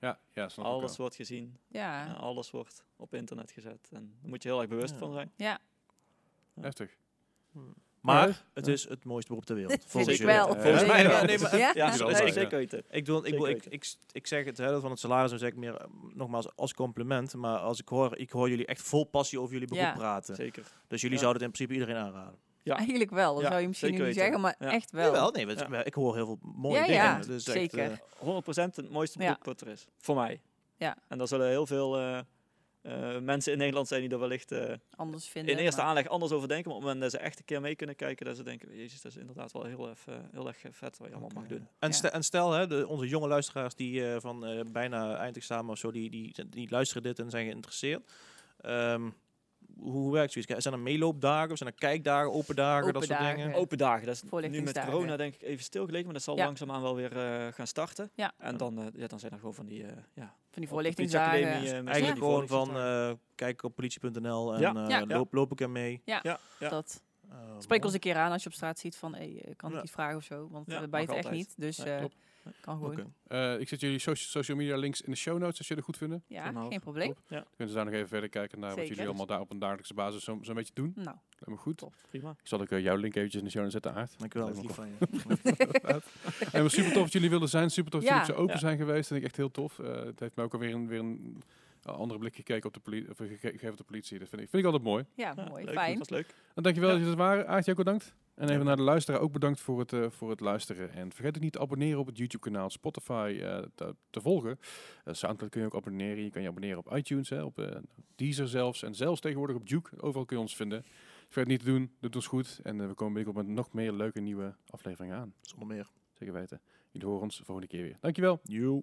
Ja, ja snap alles wordt gezien, Ja. en alles wordt op internet gezet. En daar moet je heel erg bewust Ja. van zijn. Ja. Heftig. Maar het is het mooiste beroep ter wereld. Volgens ik wel. Eh, Volgens mij wel. nee, maar- Ja. Nee, zeker weten. Ik, doe, ik, ik, ik, ik zeg het hè, van het salaris, dan zeg ik meer eh, nogmaals als compliment. Maar als ik hoor, ik hoor jullie echt vol passie over jullie beroep Ja. praten. Zeker. Dus jullie Ja. zouden het in principe iedereen aanraden. Ja. Eigenlijk wel. Dat Ja, zou je misschien nu niet zeggen, maar Ja. echt wel. Wel, nee, ik hoor heel veel mooie Ja, dingen. ja, dus echt, zeker. eh, 100% het mooiste Ja. beroep wat er is. Voor mij. Ja. En daar zullen heel veel eh, eh, mensen in Nederland zijn die er wellicht eh, Anders vinden. in eerste maar- aanleg anders over denken. Maar op het moment dat ze echt een keer mee kunnen kijken, dat ze denken, jezus, dat is inderdaad wel heel, even, heel erg vet wat je allemaal mag doen. En, Ja. stel, en stel, hè, de, onze jonge luisteraars die eh, van eh, bijna eindexamen of zo, die, die, die luisteren dit en zijn geïnteresseerd. Ehm, hoe, hoe werkt zoiets? Zijn er meeloopdagen of zijn er kijkdagen, open dagen, dat soort dagen. dingen? Open dagen, dat is nu met corona denk ik even stilgelegen, maar dat zal Ja. langzaamaan wel weer eh, gaan starten. Ja. En dan, eh, ja, dan zijn er gewoon van die, eh ja, Van die voorlichtingsdagen. Eigenlijk gewoon van eh kijken op politie.nl en Ja. eh, Ja. Loop, loop ik ermee. ja, ja. Dat. Uh, Spreek ons een keer aan als je op straat ziet van, hey, kan ik Ja. iets vragen of zo? Want mag bijten echt altijd. niet. Dus eh. Kan gewoon. Oké. Eh, ik zet jullie socia- social media links in de show notes als jullie dat goed vinden. Ja, geen probleem. Top. Dan kunnen ze daar nog even verder kijken naar wat jullie allemaal daar op een dagelijkse basis zo'n zo beetje doen. Nou, Lijkt me goed. Top. Prima. Ik zal ook eh, jouw link eventjes in de show notes zetten, Aard. Dankjewel, dat is Lijkt lief me van je. En super tof dat jullie willen zijn. Super tof dat jullie Ja. zo open Ja. zijn geweest. Dat vind ik echt heel tof. Eh, het heeft mij ook alweer een, weer een andere blik gekeken op de politie, of gege- gegeven op de politie. Dat vind ik, vind ik altijd mooi. Ja, Ja, mooi. leuk, Fijn. Dat was leuk. En dankjewel Ja. dat jullie er waren. Aart, jij ook bedankt. En even naar de luisteraar ook bedankt voor het, eh, voor het luisteren. En vergeet ook niet te abonneren op het YouTube kanaal. Spotify eh, te, te volgen. Eh, Soundcloud kun je ook abonneren. Je kan je abonneren op iTunes, hè, op Deezer zelfs. En zelfs tegenwoordig op Duke. Overal kun je ons vinden. Vergeet niet te doen. Doet ons goed. En we komen binnenkort met nog meer leuke nieuwe afleveringen aan. Zonder meer. Zeker weten. Jullie horen ons de volgende keer weer. Dankjewel. Joe.